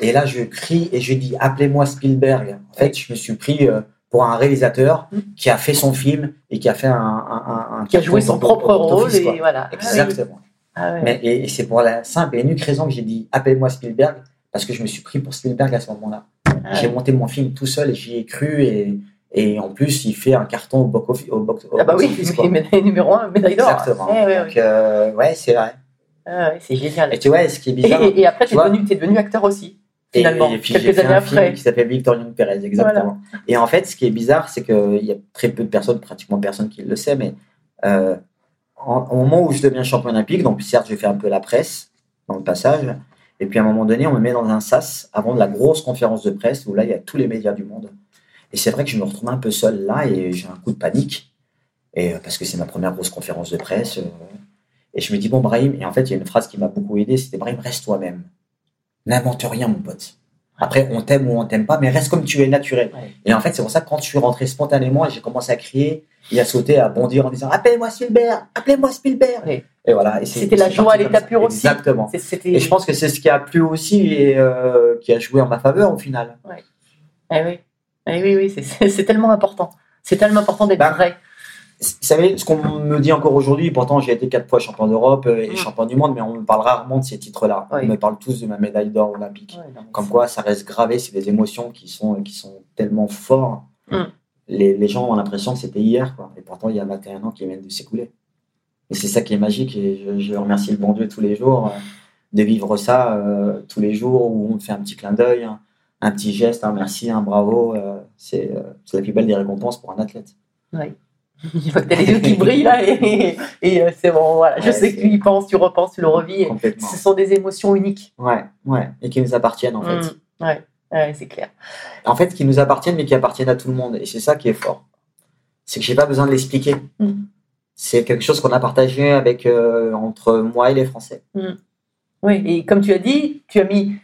et là je crie et je dis appelez-moi Spielberg en fait je me suis pris euh, pour un réalisateur qui a fait son film et qui a fait un, un, un- un Qui a joué son propre rôle et voilà. Ah exactement Ah ouais. mais, et, et c'est pour la simple et unique raison que j'ai dit appelle-moi Spielberg, parce que je me suis pris pour Spielberg à ce moment-là. Ah J'ai monté mon film tout seul et j'y ai cru. Et, et en plus, il fait un carton au box office. Au box, au Ah bah box oui, office, quoi. [laughs] numéro un, médaille d'or. Exactement. Ouais, ouais, Donc, euh, ouais, c'est vrai. Ah c'est génial. Et tu vois, ce qui est Et, bizarre. et- et après, tu es devenu, acteur aussi, et- finalement, et puis j'ai quelques fait années un film après. qui s'appelle Victor Young Perez, exactement. Et en fait, ce qui est bizarre, c'est qu'il y a très peu de personnes, pratiquement personne qui le sait, mais euh, en- au moment où je deviens champion olympique, donc certes, j'ai fait un peu la presse dans le passage, et puis à un moment donné, on me met dans un sas avant de la grosse conférence de presse où là, il y a tous les médias du monde. Et c'est vrai que je me retrouve un peu seul là et j'ai un coup de panique. Et euh, parce que c'est ma première grosse conférence de presse. euh, et je me dis, bon, Brahim, et en fait, il y a une phrase qui m'a beaucoup aidé, c'était Brahim, reste toi-même. N'invente rien, mon pote. Après, on t'aime ou on t'aime pas, mais reste comme tu es naturel. Ouais. Et en fait, c'est pour ça que quand je suis rentré spontanément et j'ai commencé à crier et à sauter, à bondir en disant, appelez-moi Spielberg, appelez-moi Spielberg. Ouais. Et voilà. C'était la joie à l'état pur aussi. Exactement. Et je pense que c'est ce qui a plu aussi et euh, qui a joué en ma faveur au final. Eh oui, Eh oui, oui, c'est- tellement important. C'est tellement important d'être Bah, vrai. Vous savez, ce qu'on me dit encore aujourd'hui, pourtant j'ai été quatre fois champion d'Europe euh, et Mm. champion du monde, mais on me parle rarement de ces titres-là. Oui. On me parle tous de ma médaille d'or olympique. Non, Comme quoi, ça reste gravé, c'est des émotions qui sont, qui sont tellement fortes. Mm. Les, les gens ont l'impression que c'était hier, quoi. Et pourtant, il y a 21 ans qui viennent de s'écouler. Et c'est ça qui est magique. Et je, je remercie le bon Dieu tous les jours euh, de vivre ça euh, tous les jours où on me fait un petit clin d'œil, un, un petit geste, un merci, un bravo. euh, c'est euh, c'est la plus belle des récompenses pour un athlète. [laughs] Je vois que t'as les yeux qui brillent là et, et, euh, c'est bon, voilà. Je sais que tu y penses, tu repenses, tu le revis. Ce sont des émotions uniques. Ouais, ouais. Et qui nous appartiennent, en fait. Mm. Ouais, ouais, c'est clair. En fait, qui nous appartiennent, mais qui appartiennent à tout le monde. Et c'est ça qui est fort. C'est que j'ai pas besoin de l'expliquer. Mm. C'est quelque chose qu'on a partagé avec, euh, entre moi et les Français. Oui, et comme tu as dit, tu as mis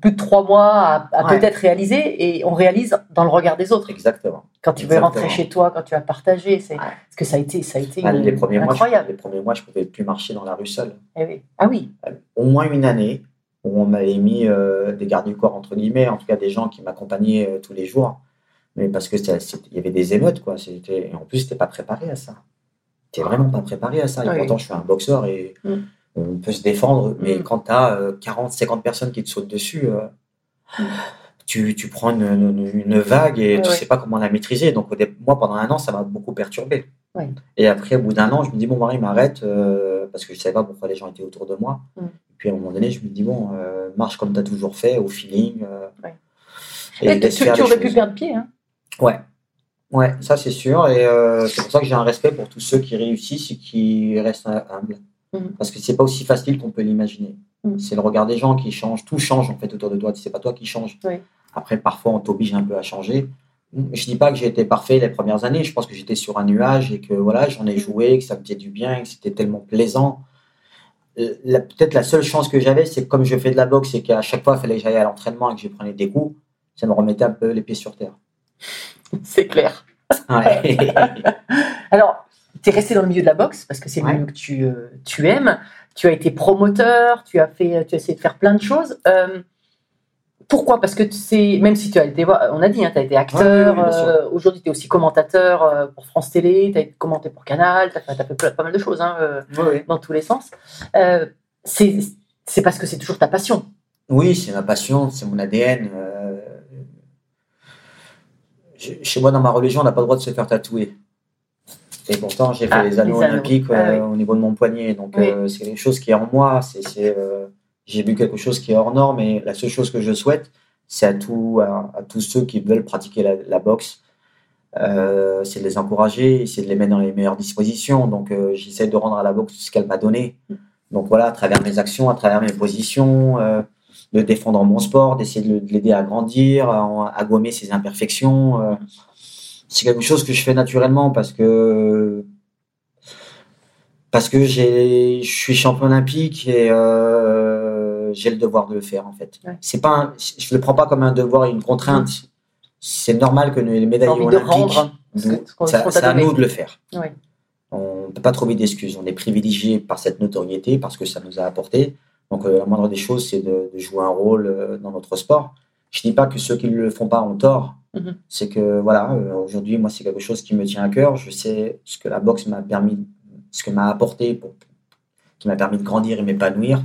plus de trois mois à, à Ouais. peut-être réaliser et on réalise dans le regard des autres. Exactement. Quand tu veux rentrer chez toi, quand tu as partagé, c'est Ouais. parce que ça a été, ça a été Ah, une- les, premiers mois, je, incroyable. les premiers mois, je pouvais plus marcher dans la rue seul. Eh oui. Ah oui, Au moins une année où on m'avait mis euh, des gardes du corps, entre guillemets, en tout cas des gens qui m'accompagnaient euh, tous les jours. Mais parce que il y avait des émeutes, quoi. C'était- Et en plus, t'es pas préparé à ça. T'es vraiment pas préparé à ça. Et Oui. pourtant, je suis un boxeur et Mm. On peut se défendre. Mais Mm. quand tu as 40, 50 personnes qui te sautent dessus, euh, tu, tu prends une, une- une vague et Ouais, tu ouais. sais pas comment la maîtriser. Donc, au moi, pendant un an, ça m'a beaucoup perturbé. Ouais. Et après, au bout d'un an, je me dis, bon, Marie, m'arrête, euh, parce que je savais pas pourquoi les gens étaient autour de moi. Mm. Et puis, à un moment donné, je me dis, bon, euh, marche comme tu as toujours fait, au feeling. et Et tu, tu aurais pu perdre pied. Hein. Ouais. Ouais, ça c'est sûr. Et c'est pour ça que j'ai un respect pour tous ceux qui réussissent et qui restent humbles. Mhm. Parce que c'est pas aussi facile qu'on peut l'imaginer. Mhm. C'est le regard des gens qui change. Tout change en fait autour de toi. C'est pas toi qui change. Oui. Après, parfois, on t'oblige un peu à changer. Je dis pas que j'ai été parfait les premières années. Je pense que j'étais sur un nuage et que voilà, j'en ai joué, que ça me faisait du bien, que c'était tellement plaisant. Euh, Peut-être la seule chance que j'avais, c'est que comme je fais de la boxe et qu'à chaque fois, il fallait que j'aille à l'entraînement et que je prenais des coups, ça me remettait un peu les pieds sur terre. C'est clair. Ouais. [laughs] [laughs] Alors, tu es resté dans le milieu de la boxe parce que c'est le Ouais. milieu que tu, euh, tu aimes. Tu as été promoteur, tu as, fait, tu as essayé de faire plein de choses. Euh, pourquoi? Parce que sais, même si tu as été, on a dit, tu as été acteur, Ouais, oui, euh, aujourd'hui tu es aussi commentateur pour France Télé, tu as commenté pour Canal, tu as, fait pas mal de choses hein, dans tous les sens. C'est c'est parce que c'est toujours ta passion. Oui, c'est ma passion, c'est mon ADN. Chez moi, dans ma religion, on n'a pas le droit de se faire tatouer. Et pourtant, j'ai fait Ah, les anneaux olympiques Ah euh, oui. au niveau de mon poignet. Donc, Oui. euh, c'est quelque chose qui est en moi. C'est, c'est, euh, j'ai vu quelque chose qui est hors norme. Et la seule chose que je souhaite, c'est à, tout, à, à tous ceux qui veulent pratiquer la, la boxe, euh, c'est de les encourager, c'est de les mettre dans les meilleures dispositions. Donc, euh, j'essaie de rendre à la boxe ce qu'elle m'a donné. Donc, voilà, à travers mes actions, à travers mes positions. euh, de défendre mon sport, d'essayer de l'aider à grandir, à, à gommer ses imperfections. C'est quelque chose que je fais naturellement parce que parce que j'ai je suis champion olympique et euh, j'ai le devoir de le faire en fait. Ouais. C'est pas un- je le prends pas comme un devoir et une contrainte. C'est normal que les de olympiques rendre t'a c'est à nous de le faire. Oui. On ne peut pas trouver d'excuses. On est privilégié par cette notoriété, parce que ça nous a apporté. Donc, euh, la moindre des choses, c'est de, de jouer un rôle euh, dans notre sport. Je dis pas que ceux qui ne le font pas ont tort. Mhm. C'est que, voilà, euh, aujourd'hui, moi, c'est quelque chose qui me tient à cœur. Je sais ce que la boxe m'a permis, ce que m'a apporté, pour, qui m'a permis de grandir et m'épanouir.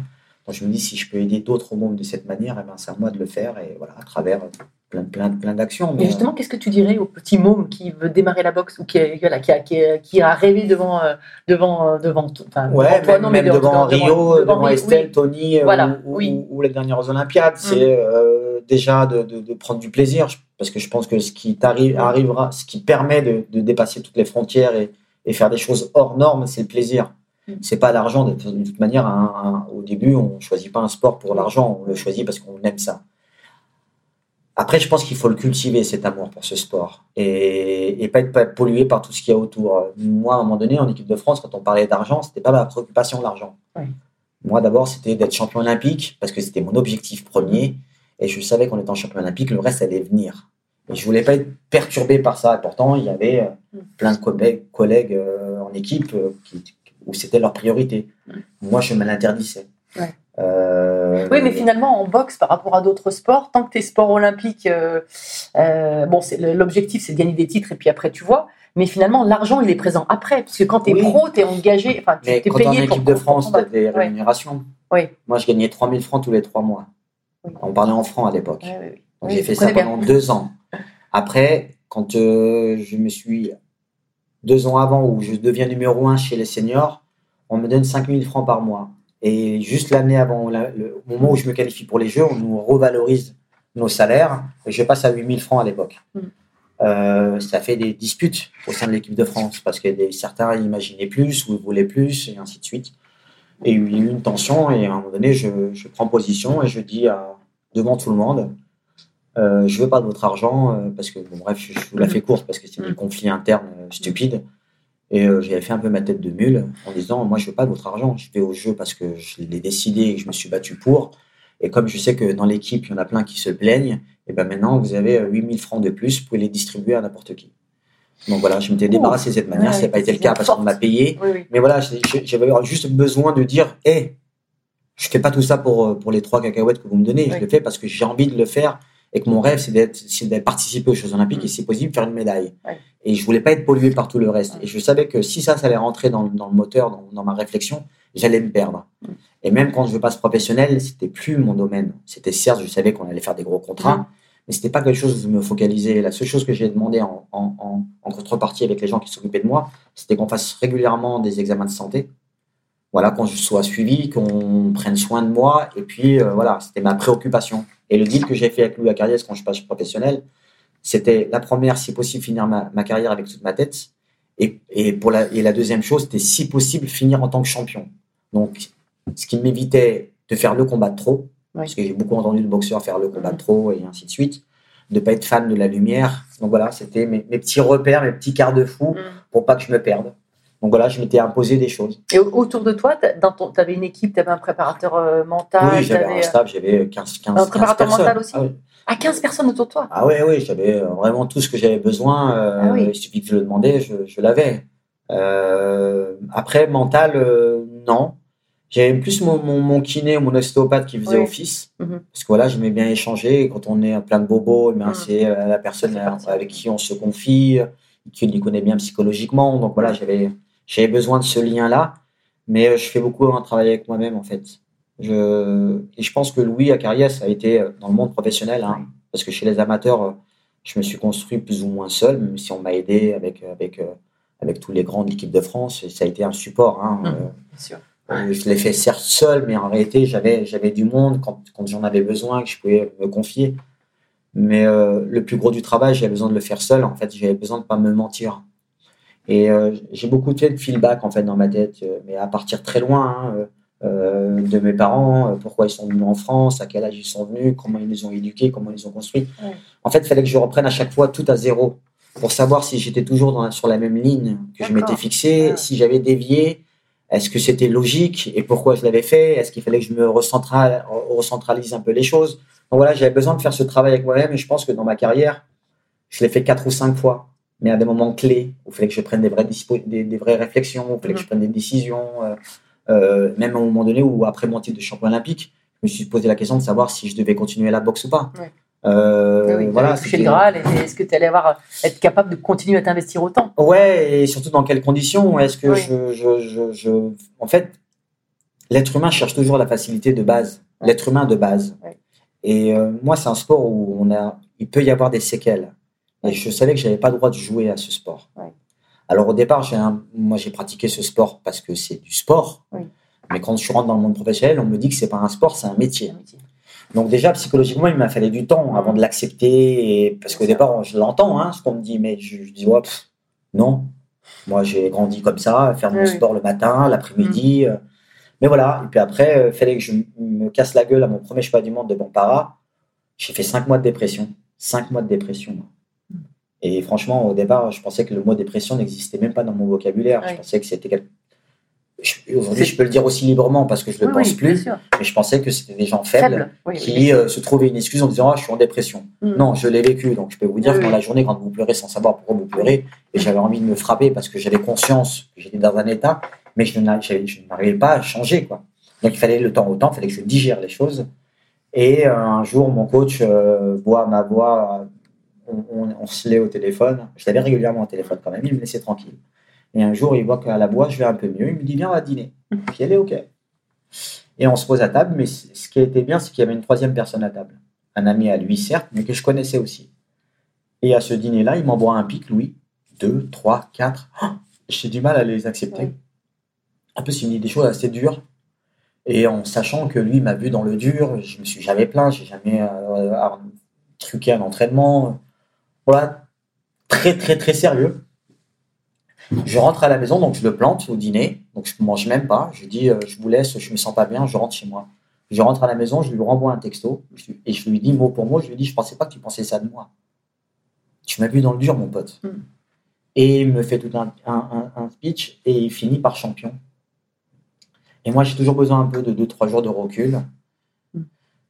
Donc, je me dis, si je peux aider d'autres au monde de cette manière, eh ben, c'est à moi de le faire, et voilà, à travers plein, plein, plein d'actions. Et Mais, justement, qu'est-ce que tu dirais au petit môme qui veut démarrer la boxe ou qui, a- voilà, qui, a, qui, a, qui a rêvé devant, euh, devant, euh, devant, enfin, Ouais, devant toi, même, non, mais même devant, Rio, devant, Rio, Estelle, oui. Tony, euh, Voilà, ou, oui. Mm. ou- ou les dernières Olympiades, c'est euh, déjà de, de- de prendre du plaisir, je- parce que je pense que ce qui t'arrive, arrivera, ce qui permet de, de dépasser toutes les frontières et, et faire des choses hors normes, c'est le plaisir. Mm. C'est pas l'argent. De, de toute manière, un- un- au début, on choisit pas un sport pour l'argent, on le choisit parce qu'on aime ça. Après, je pense qu'il faut le cultiver, cet amour pour ce sport. Et, et pas être pas pollué par tout ce qu'il y a autour. Moi, à un moment donné, en équipe de France, quand on parlait d'argent, c'était pas ma préoccupation, l'argent. Ouais. Moi, d'abord, c'était d'être champion olympique, parce que c'était mon objectif premier. Et je savais qu'en étant champion olympique, le reste allait venir. Et je voulais pas être perturbé par ça. Et pourtant, il y avait euh, Mm. plein de collègues, collègues euh, en équipe euh, qui, où c'était leur priorité. Moi, je me l'interdisais. Ouais. Euh, Oui, mais finalement, en boxe, par rapport à d'autres sports, tant que tu es sport olympique, euh, euh, bon, l'objectif, c'est de gagner des titres et puis après, tu vois. Mais finalement, l'argent, il est présent après. Parce que quand tu es Oui. pro, tu es engagé, enfin, tu es quand on est en payé pour équipe de France, tu as des rémunérations. Oui. Moi, je gagnais 3000 francs tous les trois mois. Oui. On parlait en francs à l'époque. Donc, j'ai fait ça bien. pendant deux ans. Après, quand euh, je me suis. Deux ans avant, où je deviens numéro un chez les seniors, on me donne 5000 francs par mois. Et juste l'année avant, la- le au moment où je me qualifie pour les Jeux, on nous revalorise nos salaires. Et je passe à 8000 francs à l'époque. Mm. Euh, ça fait des disputes au sein de l'équipe de France parce que des, certains imaginaient plus ou voulaient plus et ainsi de suite. Et il y a eu une tension et à un moment donné, je, je prends position et je dis à- devant tout le monde, euh, je veux pas de votre argent euh, parce que, bon, bref, je, je vous la fais courte parce que c'est des Mhm. conflits internes euh, stupides. Et euh, j'avais fait un peu ma tête de mule en disant, moi, je veux pas de votre argent. Je vais au jeu parce que je l'ai décidé et que je me suis battu pour. Et comme je sais que dans l'équipe, il y en a plein qui se plaignent, et ben maintenant, vous avez euh, 8000 francs de plus, vous pouvez les distribuer à n'importe qui. Donc voilà, je m'étais débarrassé de cette manière. Ouais, ça n'a pas été le cas parce qu'on m'a payé. Oui, oui. Mais voilà, j'avais juste besoin de dire, hé, je fais pas tout ça pour, euh, pour les trois cacahuètes que vous me donnez. Je le fais parce que j'ai envie de le faire et que mon rêve, c'est d'être, c'est d'être participer aux Jeux Olympiques Mm. et si possible, faire une médaille. Et je voulais pas être pollué par tout le reste. Ouais. Et je savais que si ça, ça allait rentrer dans, dans le moteur, dans, dans ma réflexion, j'allais me perdre. Mm. Et même quand je passe professionnel, c'était plus mon domaine. C'était certes, je savais qu'on allait faire des gros contrats, Mm. Mais c'était pas quelque chose je me focalisais. La seule chose que j'ai demandé en, contrepartie avec les gens qui s'occupaient de moi, c'était qu'on fasse régulièrement des examens de santé. Voilà, qu'on sois suivi, qu'on prenne soin de moi. Et puis, euh, voilà, c'était ma préoccupation. Et le deal que j'ai fait avec Louis Acariès quand je passe professionnel, c'était la première, si possible, finir ma, ma carrière avec toute ma tête. Et, et, pour la, et la deuxième chose, c'était si possible, finir en tant que champion. Donc, ce qui m'évitait de faire le combat de trop, Oui. parce que j'ai beaucoup entendu de boxeurs faire le combat de trop et ainsi de suite, de pas être fan de la lumière. Donc voilà, c'était mes, mes petits repères, mes petits garde-fous Mm. pour pas que je me perde. Donc voilà, je m'étais imposé des choses. Et au- autour de toi, tu avais une équipe, tu avais un préparateur euh, mental. oui, j'avais un euh, staff, j'avais 15, 15, Un 15 préparateur personnes. mental aussi Ah oui. Ah, 15 personnes autour de toi. Ah oui, oui, j'avais euh, vraiment tout ce que j'avais besoin. euh, Ah oui. Il suffit que je le demandais, je, je l'avais. Euh, après, mental, euh, non. J'avais plus mon, mon, mon kiné, mon ostéopathe qui faisait Oui. office. Mhm. Parce que voilà, j'aimais bien échanger. Quand on est plein de bobos, Mhm. c'est euh, la personne partie. avec qui on se confie, qui nous connaît bien psychologiquement. Donc voilà, j'avais j'avais besoin de ce lien-là. Mais euh, je fais beaucoup un travail avec moi-même, en fait. Je, et je pense que Louis Acarias a été euh, dans le monde professionnel, hein, parce que chez les amateurs, euh, je me suis construit plus ou moins seul, même si on m'a aidé avec, avec, euh, avec tous les grands de l'équipe de France. Et ça a été un support. Hein, Mhm. euh, Bien sûr. Je l'ai fait certes seul, mais en réalité, j'avais, j'avais du monde quand, quand j'en avais besoin, que je pouvais me confier. Mais euh, le plus gros du travail, j'avais besoin de le faire seul. En fait, j'avais besoin de pas me mentir. Et euh, j'ai beaucoup fait de feedback en fait dans ma tête, euh, mais à partir très loin hein, euh, de mes parents, pourquoi ils sont venus en France, à quel âge ils sont venus, comment ils les ont éduqués, comment ils les ont construits. Ouais. En fait, il fallait que je reprenne à chaque fois tout à zéro pour savoir si j'étais toujours dans, sur la même ligne que je m'étais fixé, Ah. si j'avais dévié, est-ce que c'était logique et pourquoi je l'avais fait? Est-ce qu'il fallait que je me recentral- recentralise un peu les choses? Donc voilà, j'avais besoin de faire ce travail avec moi-même et je pense que dans ma carrière, je l'ai fait quatre ou cinq fois, mais à des moments clés où il fallait que je prenne des vraies, dispo- des, des vraies réflexions, où il fallait que je prenne des décisions, euh, euh, même à un moment donné où, après mon titre de champion olympique, je me suis posé la question de savoir si je devais continuer la boxe ou pas. Ouais. Euh, Ah oui, voilà, le Graal. Est-ce que tu allais avoir, être capable de continuer à t'investir autant? Ouais, et surtout dans quelles conditions? Est-ce que Oui. je, je, je, je- En fait, l'être humain cherche toujours la facilité de base. Ouais. L'être humain de base. Ouais. Et euh, moi, c'est un sport où on a, il peut y avoir des séquelles. Et je savais que j'avais pas le droit de jouer à ce sport. Ouais. Alors au départ, j'ai un- moi j'ai pratiqué ce sport parce que c'est du sport. Mais quand je rentre dans le monde professionnel, on me dit que c'est pas un sport, c'est un métier. Un métier. Donc déjà psychologiquement, il m'a fallu du temps avant de l'accepter, et- parce qu'au départ, je l'entends, hein, ce qu'on me dit, mais je, je dis ouais, pff, non. Moi, j'ai grandi comme ça, faire mon Oui, sport le matin, l'après-midi. euh. Mais voilà. Et puis après, il fallait que je me casse la gueule à mon premier cheval du monde de Bampara. J'ai fait cinq mois de dépression. cinq mois de dépression. moi. Et franchement, au départ, je pensais que le mot dépression n'existait même pas dans mon vocabulaire. Je pensais que c'était quelque... Aujourd'hui, je peux le dire aussi librement parce que je ne le Oui, pense oui, plus. Mais je pensais que c'était des gens faibles, Faible. Qui euh, se trouvaient une excuse en disant ah, je suis en dépression. Mm. Non, je l'ai vécu. Donc je peux vous dire que dans la journée, quand vous pleurez sans savoir pourquoi vous pleurez, et j'avais envie de me frapper parce que j'avais conscience que j'étais dans un état, mais je n'arrivais pas à changer. Quoi. Donc il fallait le temps au temps, il fallait que je digère les choses. Et euh, un jour, mon coach euh, voit ma voix, on, on, on se l'est au téléphone. Je l'avais régulièrement au téléphone quand même, il me laissait tranquille. Et un jour, il voit qu'à la voix, je vais un peu mieux. Il me dit Viens, on va dîner. Puis elle est OK. Et on se pose à table, mais ce qui été bien, c'est qu'il y avait une troisième personne à table. Un ami à lui, certes, mais que je connaissais aussi. Et à ce dîner-là, il m'envoie un pic, Louis. Deux, trois, quatre. Ah J'ai du mal à les accepter. En plus, il me dit des choses assez dures. Et en sachant que lui m'a vu dans le dur, je me suis jamais plaint, j'ai jamais euh, ar- truqué un entraînement. Voilà, très très très sérieux. Je rentre à la maison, donc je le plante au dîner, donc je ne mange même pas. Je dis, euh, je vous laisse, je me sens pas bien, je rentre chez moi. Je rentre à la maison, je lui renvoie un texto je- et je lui dis mot pour mot, je lui dis, je pensais pas que tu pensais ça de moi. Tu m'as vu dans le dur, mon pote. Mm. Et il me fait tout un, un- un- un speech et il finit par champion. Et moi, j'ai toujours besoin un peu de 2-3 jours de recul. Mm.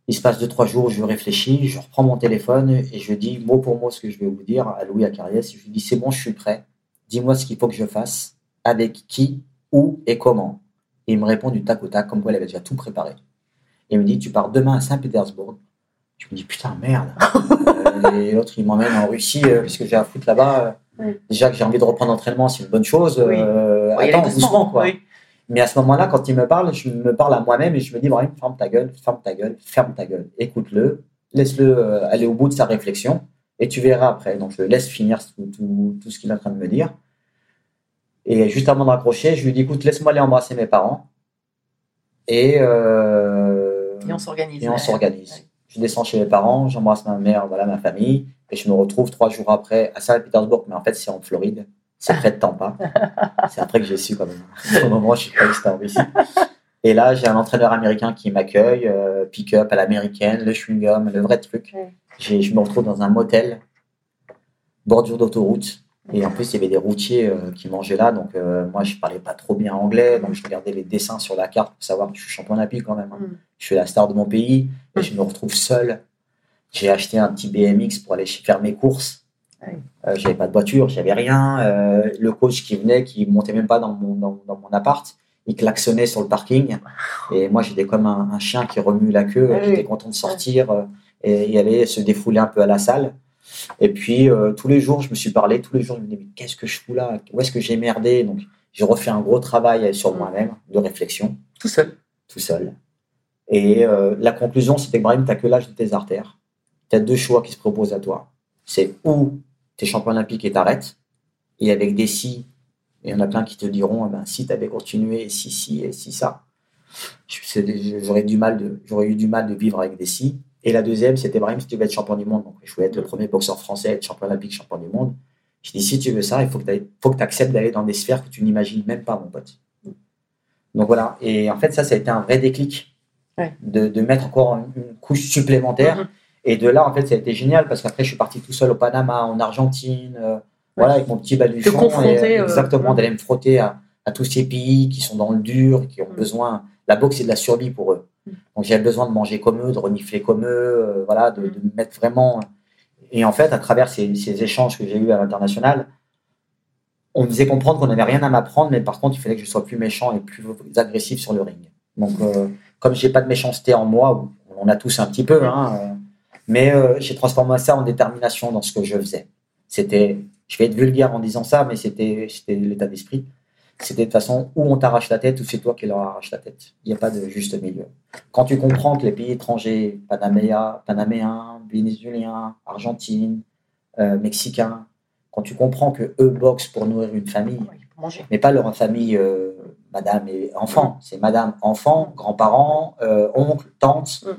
Il se passe 2-3 jours, je réfléchis, je reprends mon téléphone et je dis mot pour mot ce que je vais vous dire à Louis Acariès. Je lui dis c'est bon, je suis prêt. Dis-moi ce qu'il faut que je fasse, avec qui, où et comment. Et il me répond du tac au tac, comme quoi il avait déjà tout préparé. Et il me dit tu pars demain à Saint-Pétersbourg. Je me dis putain, merde. [laughs] Euh, et l'autre, il m'emmène en Russie, euh, puisque j'ai un foot là-bas. Oui. Déjà que j'ai envie de reprendre l'entraînement, c'est une bonne chose. Oui. Euh, Oui, attends, doucement, quoi. Mais à ce moment-là, quand il me parle, je me parle à moi-même et je me dis, Brahim, ferme ta gueule, ferme ta gueule, ferme ta gueule. Écoute-le, laisse-le aller au bout de sa réflexion et tu verras après. Donc, je laisse finir tout, tout, tout ce qu'il est en train de me dire. Et juste avant de raccrocher, je lui dis, écoute, laisse-moi aller embrasser mes parents. Et, euh, Et on s'organise. et on ouais. s'organise. Ouais. Je descends chez mes parents, j'embrasse ma mère, voilà ma famille, et je me retrouve trois jours après à Saint-Pétersbourg, mais en fait c'est en Floride, c'est près de Tampa. [laughs] c'est après que j'ai su quand même. Au moment, je suis pas resté en Russie. Et là, j'ai un entraîneur américain qui m'accueille, euh, pick-up à l'américaine, le chewing-gum, le vrai truc. Ouais. Je me retrouve dans un motel, bordure d'autoroute. Et en plus, il y avait des routiers euh, qui mangeaient là. Donc, euh, moi, je parlais pas trop bien anglais. Donc, je regardais les dessins sur la carte pour savoir que je suis champion olympique quand même. hein. Mm. Je suis la star de mon pays et je me retrouve seul. J'ai acheté un petit BMX pour aller faire mes courses. Euh, j'avais pas de voiture, j'avais rien. Euh, le coach qui venait, qui montait même pas dans mon, dans, dans mon appart, il klaxonnait sur le parking. [laughs] Et moi, j'étais comme un, un chien qui remue la queue. Ouais, J'étais content de sortir et y aller se défouler un peu à la salle. Et puis, euh, tous les jours, je me suis parlé. Tous les jours, je me disais, mais qu'est-ce que je fous là? Où est-ce que j'ai merdé? Donc, j'ai refait un gros travail sur Mm. moi-même, de réflexion, Tout seul. tout seul. Et euh, la conclusion, c'était que Brahim, tu n'as que l'âge de tes artères. Tu as deux choix qui se proposent à toi. C'est ou tu es champion olympique et t'arrêtes, et avec des si, et il y en a plein qui te diront, eh ben, si tu avais continué, si, si, et si, ça. J'aurais du mal de, j'aurais eu du mal de vivre avec des si. Et la deuxième, c'était Brahim, si tu veux être champion du monde. Donc, je voulais être le premier boxeur français à être champion olympique, champion du monde. Je dis, si tu veux ça, il faut que tu acceptes d'aller dans des sphères que tu n'imagines même pas, mon pote. Donc voilà. Et en fait, ça, ça a été un vrai déclic Ouais. de, de mettre encore une, une couche supplémentaire. Mhm. Et de là, en fait, ça a été génial parce qu'après, je suis parti tout seul au Panama, en Argentine, euh, voilà, avec mon petit baluchon. et, euh, exactement, mhm. d'aller me frotter à, à tous ces pays qui sont dans le dur, qui ont Mhm. besoin. La boxe, c'est de la survie pour eux. Donc, j'avais besoin de manger comme eux, de renifler comme eux, euh, voilà, de, me mettre vraiment. Et en fait, à travers ces, échanges que j'ai eus à l'international, on me faisait comprendre qu'on n'avait rien à m'apprendre, mais par contre, il fallait que je sois plus méchant et plus agressif sur le ring. Donc, euh, comme j'ai pas de méchanceté en moi, on a tous un petit peu, hein, euh, mais euh, j'ai transformé ça en détermination dans ce que je faisais. C'était, je vais être vulgaire en disant ça, mais c'était l'état d'esprit. C'était de façon où on t'arrache la tête ou c'est toi qui leur arrache la tête. Il n'y a pas de juste milieu. Quand tu comprends que les pays étrangers, Panaméa, Panaméens, Vénézuéliens, Argentine, euh, Mexicains, quand tu comprends que eux boxent pour nourrir une famille, mais pas leur famille euh, madame et enfant. C'est madame, enfant, grands-parents, euh, oncles, tantes. Mm.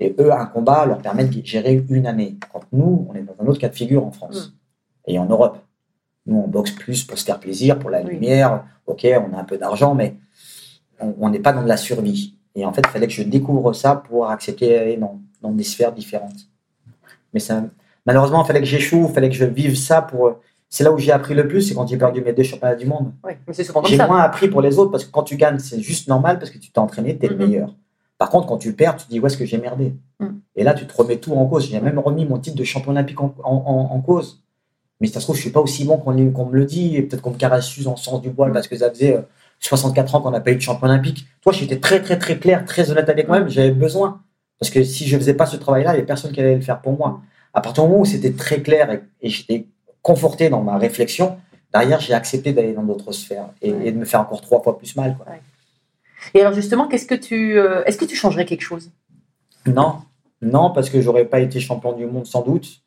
Et eux, un combat leur permet de gérer une année. Quand nous, on est dans un autre cas de figure en France et en Europe. Nous, on boxe plus pour se faire plaisir, pour la Oui. lumière. Ok, on a un peu d'argent, mais on n'est pas dans de la survie. Et en fait, il fallait que je découvre ça pour accepter d'aller dans, dans des sphères différentes. Mais ça malheureusement, il fallait que j'échoue, il fallait que je vive ça pour. C'est là où j'ai appris le plus, c'est quand j'ai perdu mes deux championnats du monde. Oui, mais c'est souvent J'ai moins appris pour les autres parce que quand tu gagnes, c'est juste normal parce que tu t'es entraîné, tu es Mhm. le meilleur. Par contre, quand tu perds, tu te dis où est-ce que j'ai merdé? Mhm. Et là, tu te remets tout en cause. J'ai même remis mon titre de champion olympique en, en- en- en cause. Mais ça se trouve, je suis pas aussi bon qu'on me le dit. Et peut-être qu'on me caresse en sens du poil parce que ça faisait euh, 64 ans qu'on n'a pas eu de champion olympique. Toi, j'étais très, très, très clair, très honnête avec moi-même. J'avais besoin. Parce que si je faisais pas ce travail-là, il n'y avait personne qui allait le faire pour moi. À partir du moment où c'était très clair et, et j'étais conforté dans ma réflexion, derrière, j'ai accepté d'aller dans d'autres sphères et, Ouais. et de me faire encore trois fois plus mal. Quoi. Et alors justement, qu'est-ce que tu, euh, est-ce que tu changerais quelque chose? Non, non, parce que j'aurais pas été champion du monde sans doute.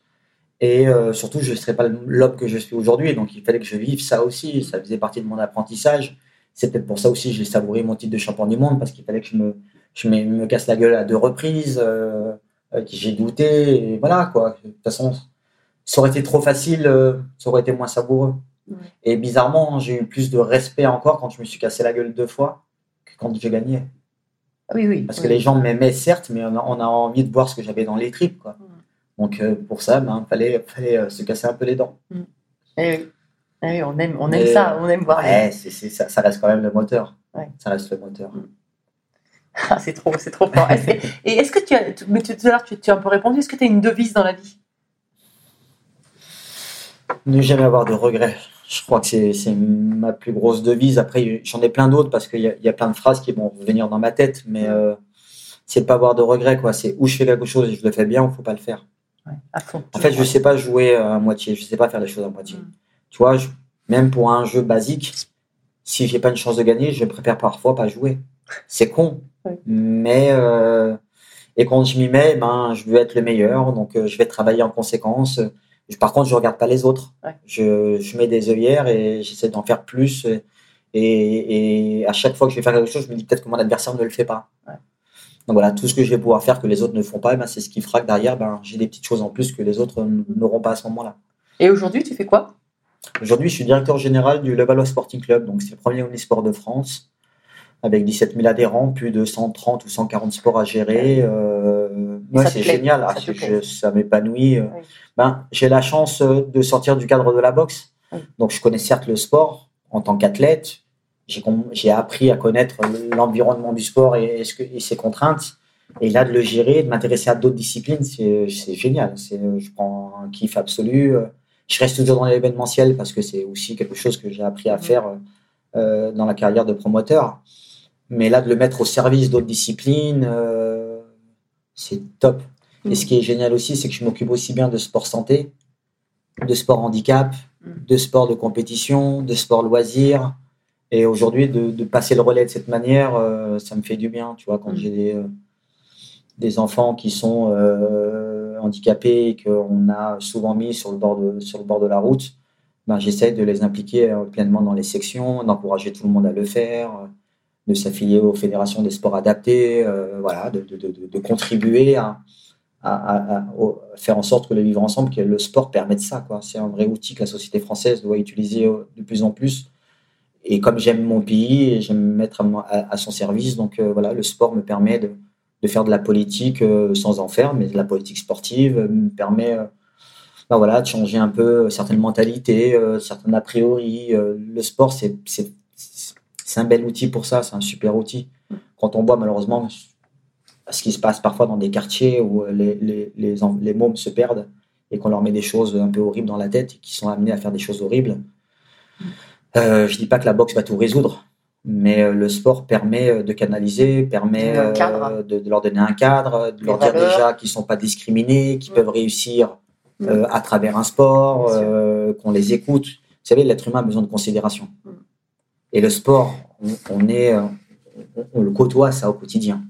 Et euh, surtout, je ne serais pas l'homme que je suis aujourd'hui. Donc, il fallait que je vive ça aussi. Ça faisait partie de mon apprentissage. C'est peut-être pour ça aussi que j'ai savouré mon titre de champion du monde, parce qu'il fallait que je me, je me, me casse la gueule à deux reprises, euh, euh, que j'ai douté. Et voilà, quoi. De toute façon, ça aurait été trop facile, euh, ça aurait été moins savoureux. Ouais. Et bizarrement, j'ai eu plus de respect encore quand je me suis cassé la gueule deux fois que quand j'ai gagné. Oui, oui. Parce oui. que les gens m'aimaient, certes, mais on a, on a envie de voir ce que j'avais dans les tripes. Quoi. Donc, euh, pour ça, il ben, fallait, fallait euh, se casser un peu les dents. Eh oui. Eh oui, on aime, on aime Et- ça, on aime voir. les- ça, ça reste quand même le moteur. Ouais. Ça reste le moteur. Ah, c'est trop, c'est trop fort. Et est-ce que tu as, mais tout à l'heure tu, as un peu répondu, est-ce que tu as une devise dans la vie? Ne jamais avoir de regrets. Je crois que c'est, ma plus grosse devise. Après, j'en ai plein d'autres parce qu'il y a, il y a plein de phrases qui vont venir dans ma tête, mais euh, c'est de pas avoir de regrets. Quoi. C'est où je fais quelque chose et je le fais bien, il faut pas le faire. Ouais, à fond. En fait, je sais pas jouer à moitié. Je sais pas faire les choses à moitié. Mm. Tu vois, je- même pour un jeu basique, si j'ai pas une chance de gagner, je préfère parfois pas jouer. C'est con, Ouais. mais euh, et quand je m'y mets, ben je veux être le meilleur, donc euh, je vais travailler en conséquence. Je- Par contre, je regarde pas les autres. Ouais. Je, je mets des œillères et j'essaie d'en faire plus. Et, et à chaque fois que je vais faire quelque chose, je me dis peut-être que mon adversaire ne le fait pas. Donc voilà, tout ce que je vais pouvoir faire que les autres ne font pas, ben, c'est ce qui fera que derrière, ben, j'ai des petites choses en plus que les autres n'auront pas à ce moment-là. Et aujourd'hui, tu fais quoi? Aujourd'hui, je suis directeur général du Levallois Sporting Club, donc c'est le premier omnisport de France, avec 17 000 adhérents, plus de 130 ou 140 sports à gérer. Euh, ouais, c'est génial, Ah, ça je- plaît. ça m'épanouit. euh. Oui. Ben, j'ai la chance euh, de sortir du cadre de la boxe, Oui. donc je connais certes le sport en tant qu'athlète. J'ai appris à connaître l'environnement du sport et, ses contraintes. Et là, de le gérer, de m'intéresser à d'autres disciplines, c'est génial. Je prends un kiff absolu. Je reste toujours dans l'événementiel parce que c'est aussi quelque chose que j'ai appris à faire euh, dans la carrière de promoteur. Mais là, de le mettre au service d'autres disciplines, euh, c'est top. Et ce qui est génial aussi, c'est que je m'occupe aussi bien de sport santé, de sport handicap, Mhm. de sport de compétition, de sport loisir. Et aujourd'hui, de, de passer le relais de cette manière, euh, ça me fait du bien. Tu vois, quand Mhm. j'ai des, euh, des enfants qui sont euh, handicapés et qu'on a souvent mis sur le bord de, sur le bord de la route, ben, j'essaie de les impliquer pleinement dans les sections, d'encourager tout le monde à le faire, de s'affilier aux fédérations des sports adaptés, voilà, de, de, de, contribuer à, à, à- faire en sorte que le vivre ensemble, que le sport permette ça. C'est un vrai outil que la société française doit utiliser de plus en plus. Et comme j'aime mon pays, j'aime me mettre à, son service, donc euh, voilà, le sport me permet de, faire de la politique euh, sans en faire, mais de la politique sportive me permet euh, ben voilà, de changer un peu certaines mentalités, certaines a priori. Le sport, c'est un bel outil pour ça, c'est un super outil. Quand on voit malheureusement ce qui se passe parfois dans des quartiers où les, les, les, les mômes se perdent et qu'on leur met des choses un peu horribles dans la tête et qui sont amenés à faire des choses horribles. Euh, je dis pas que la boxe va tout résoudre, mais euh, le sport permet euh, de canaliser, permet euh, de, de leur donner un cadre, de leur dire déjà qu'ils sont pas discriminés, qu'ils Mm. peuvent réussir Mm. euh, à travers un sport, qu'on les écoute. Vous savez, l'être humain a besoin de considération. Mm. Et le sport, on, on est, on, on le côtoie ça au quotidien.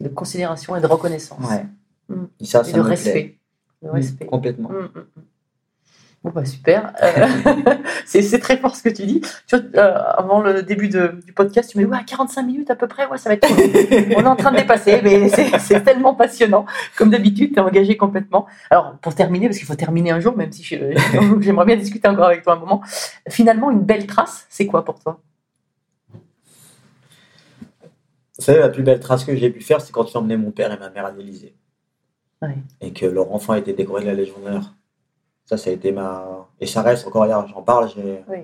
De considération et de reconnaissance. Ouais. Et ça, Et ça de me respect. Complètement. Bon, bah, super. Euh, [laughs] c'est très fort ce que tu dis. Tu vois, euh, avant le début de- du podcast, tu me dis ouais, 45 minutes à peu près, ouais, ça va être cool. [laughs] On est en train de dépasser, mais c'est tellement passionnant. Comme d'habitude, tu es engagé complètement. Alors, pour terminer, parce qu'il faut terminer un jour, même si [laughs] j'aimerais bien discuter encore avec toi un moment, finalement, une belle trace, c'est quoi pour toi? Vous savez, la plus belle trace que j'ai pu faire, c'est quand j'ai emmené mon père et ma mère à l'Élysée. Ouais. et que leur enfant a été décoré de la Légion d'honneur. Ça, ça a été ma. Et ça reste encore, hier, j'en parle, j'ai. Oui.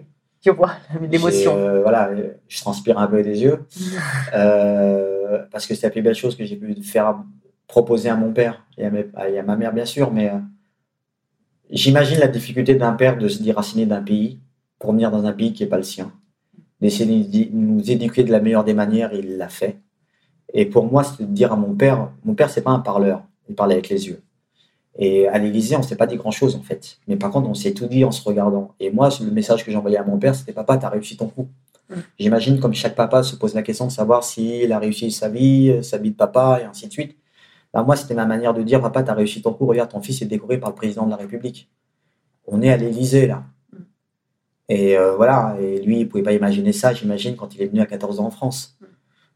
Je vois [laughs] l'émotion. euh, voilà, je transpire un peu des yeux. [laughs] Euh, parce que c'est la plus belle chose que j'ai pu faire proposer à mon père et à, mes- et à ma mère, bien sûr. Mais euh, j'imagine la difficulté d'un père de se déraciner d'un pays pour venir dans un pays qui n'est pas le sien. D'essayer de nous éduquer de la meilleure des manières, il l'a fait. Et pour moi, c'est de dire à mon père, mon père, c'est pas un parleur, il parle avec les yeux. Et à l'Élysée, on ne s'est pas dit grand-chose, en fait. Mais par contre, on s'est tout dit en se regardant. Et moi, le message que j'envoyais à mon père, c'était Papa, t'as réussi ton coup. Mm. J'imagine, comme chaque papa se pose la question de savoir s'il a réussi sa vie, sa vie de papa, et ainsi de suite. Bah, moi, c'était ma manière de dire Papa, t'as réussi ton coup. Regarde, ton fils est décoré par le président de la République. On est à l'Élysée, là. Mm. Et euh, voilà. Et lui, il ne pouvait pas imaginer ça, j'imagine, quand il est venu à 14 ans en France. Mm.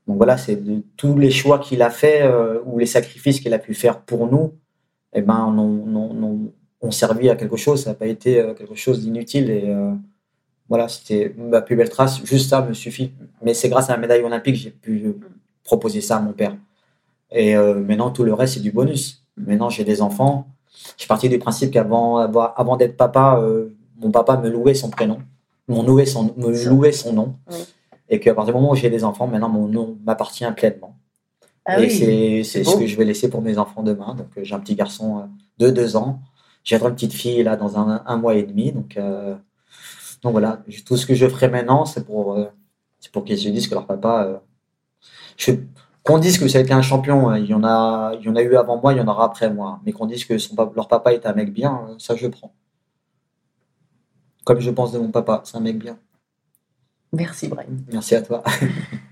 Donc voilà, c'est de tous les choix qu'il a fait euh, ou les sacrifices qu'il a pu faire pour nous, eh ben, on, on, on, on servi à quelque chose. Ça n'a pas été euh, quelque chose d'inutile. Et euh, voilà, c'était ma plus belle trace. Juste ça me suffit. Mais c'est grâce à la médaille olympique que j'ai pu euh, proposer ça à mon père. Et euh, maintenant, tout le reste, c'est du bonus. Maintenant, j'ai des enfants. Je suis parti du principe qu'avant avant, avant d'être papa, euh, mon papa me louait son prénom, me louait son, me louait son nom. Oui. Et qu'à partir du moment où j'ai des enfants, maintenant, mon nom m'appartient pleinement. Ah et oui. c'est ce beau. que je vais laisser pour mes enfants demain. Donc, euh, j'ai un petit garçon euh, de deux ans. J'ai une petite fille là dans un, un mois et demi. Donc, euh, donc voilà, tout ce que je ferai maintenant, c'est pour, euh, pour qu'ils se disent que leur papa. euh, je- qu'on dise que ça a été un champion, hein, il y, en a, il y en a eu avant moi, il y en aura après moi. Mais qu'on dise que son, leur papa est un mec bien, ça je prends. Comme je pense de mon papa, c'est un mec bien. Merci, Brian. Merci à toi. [laughs]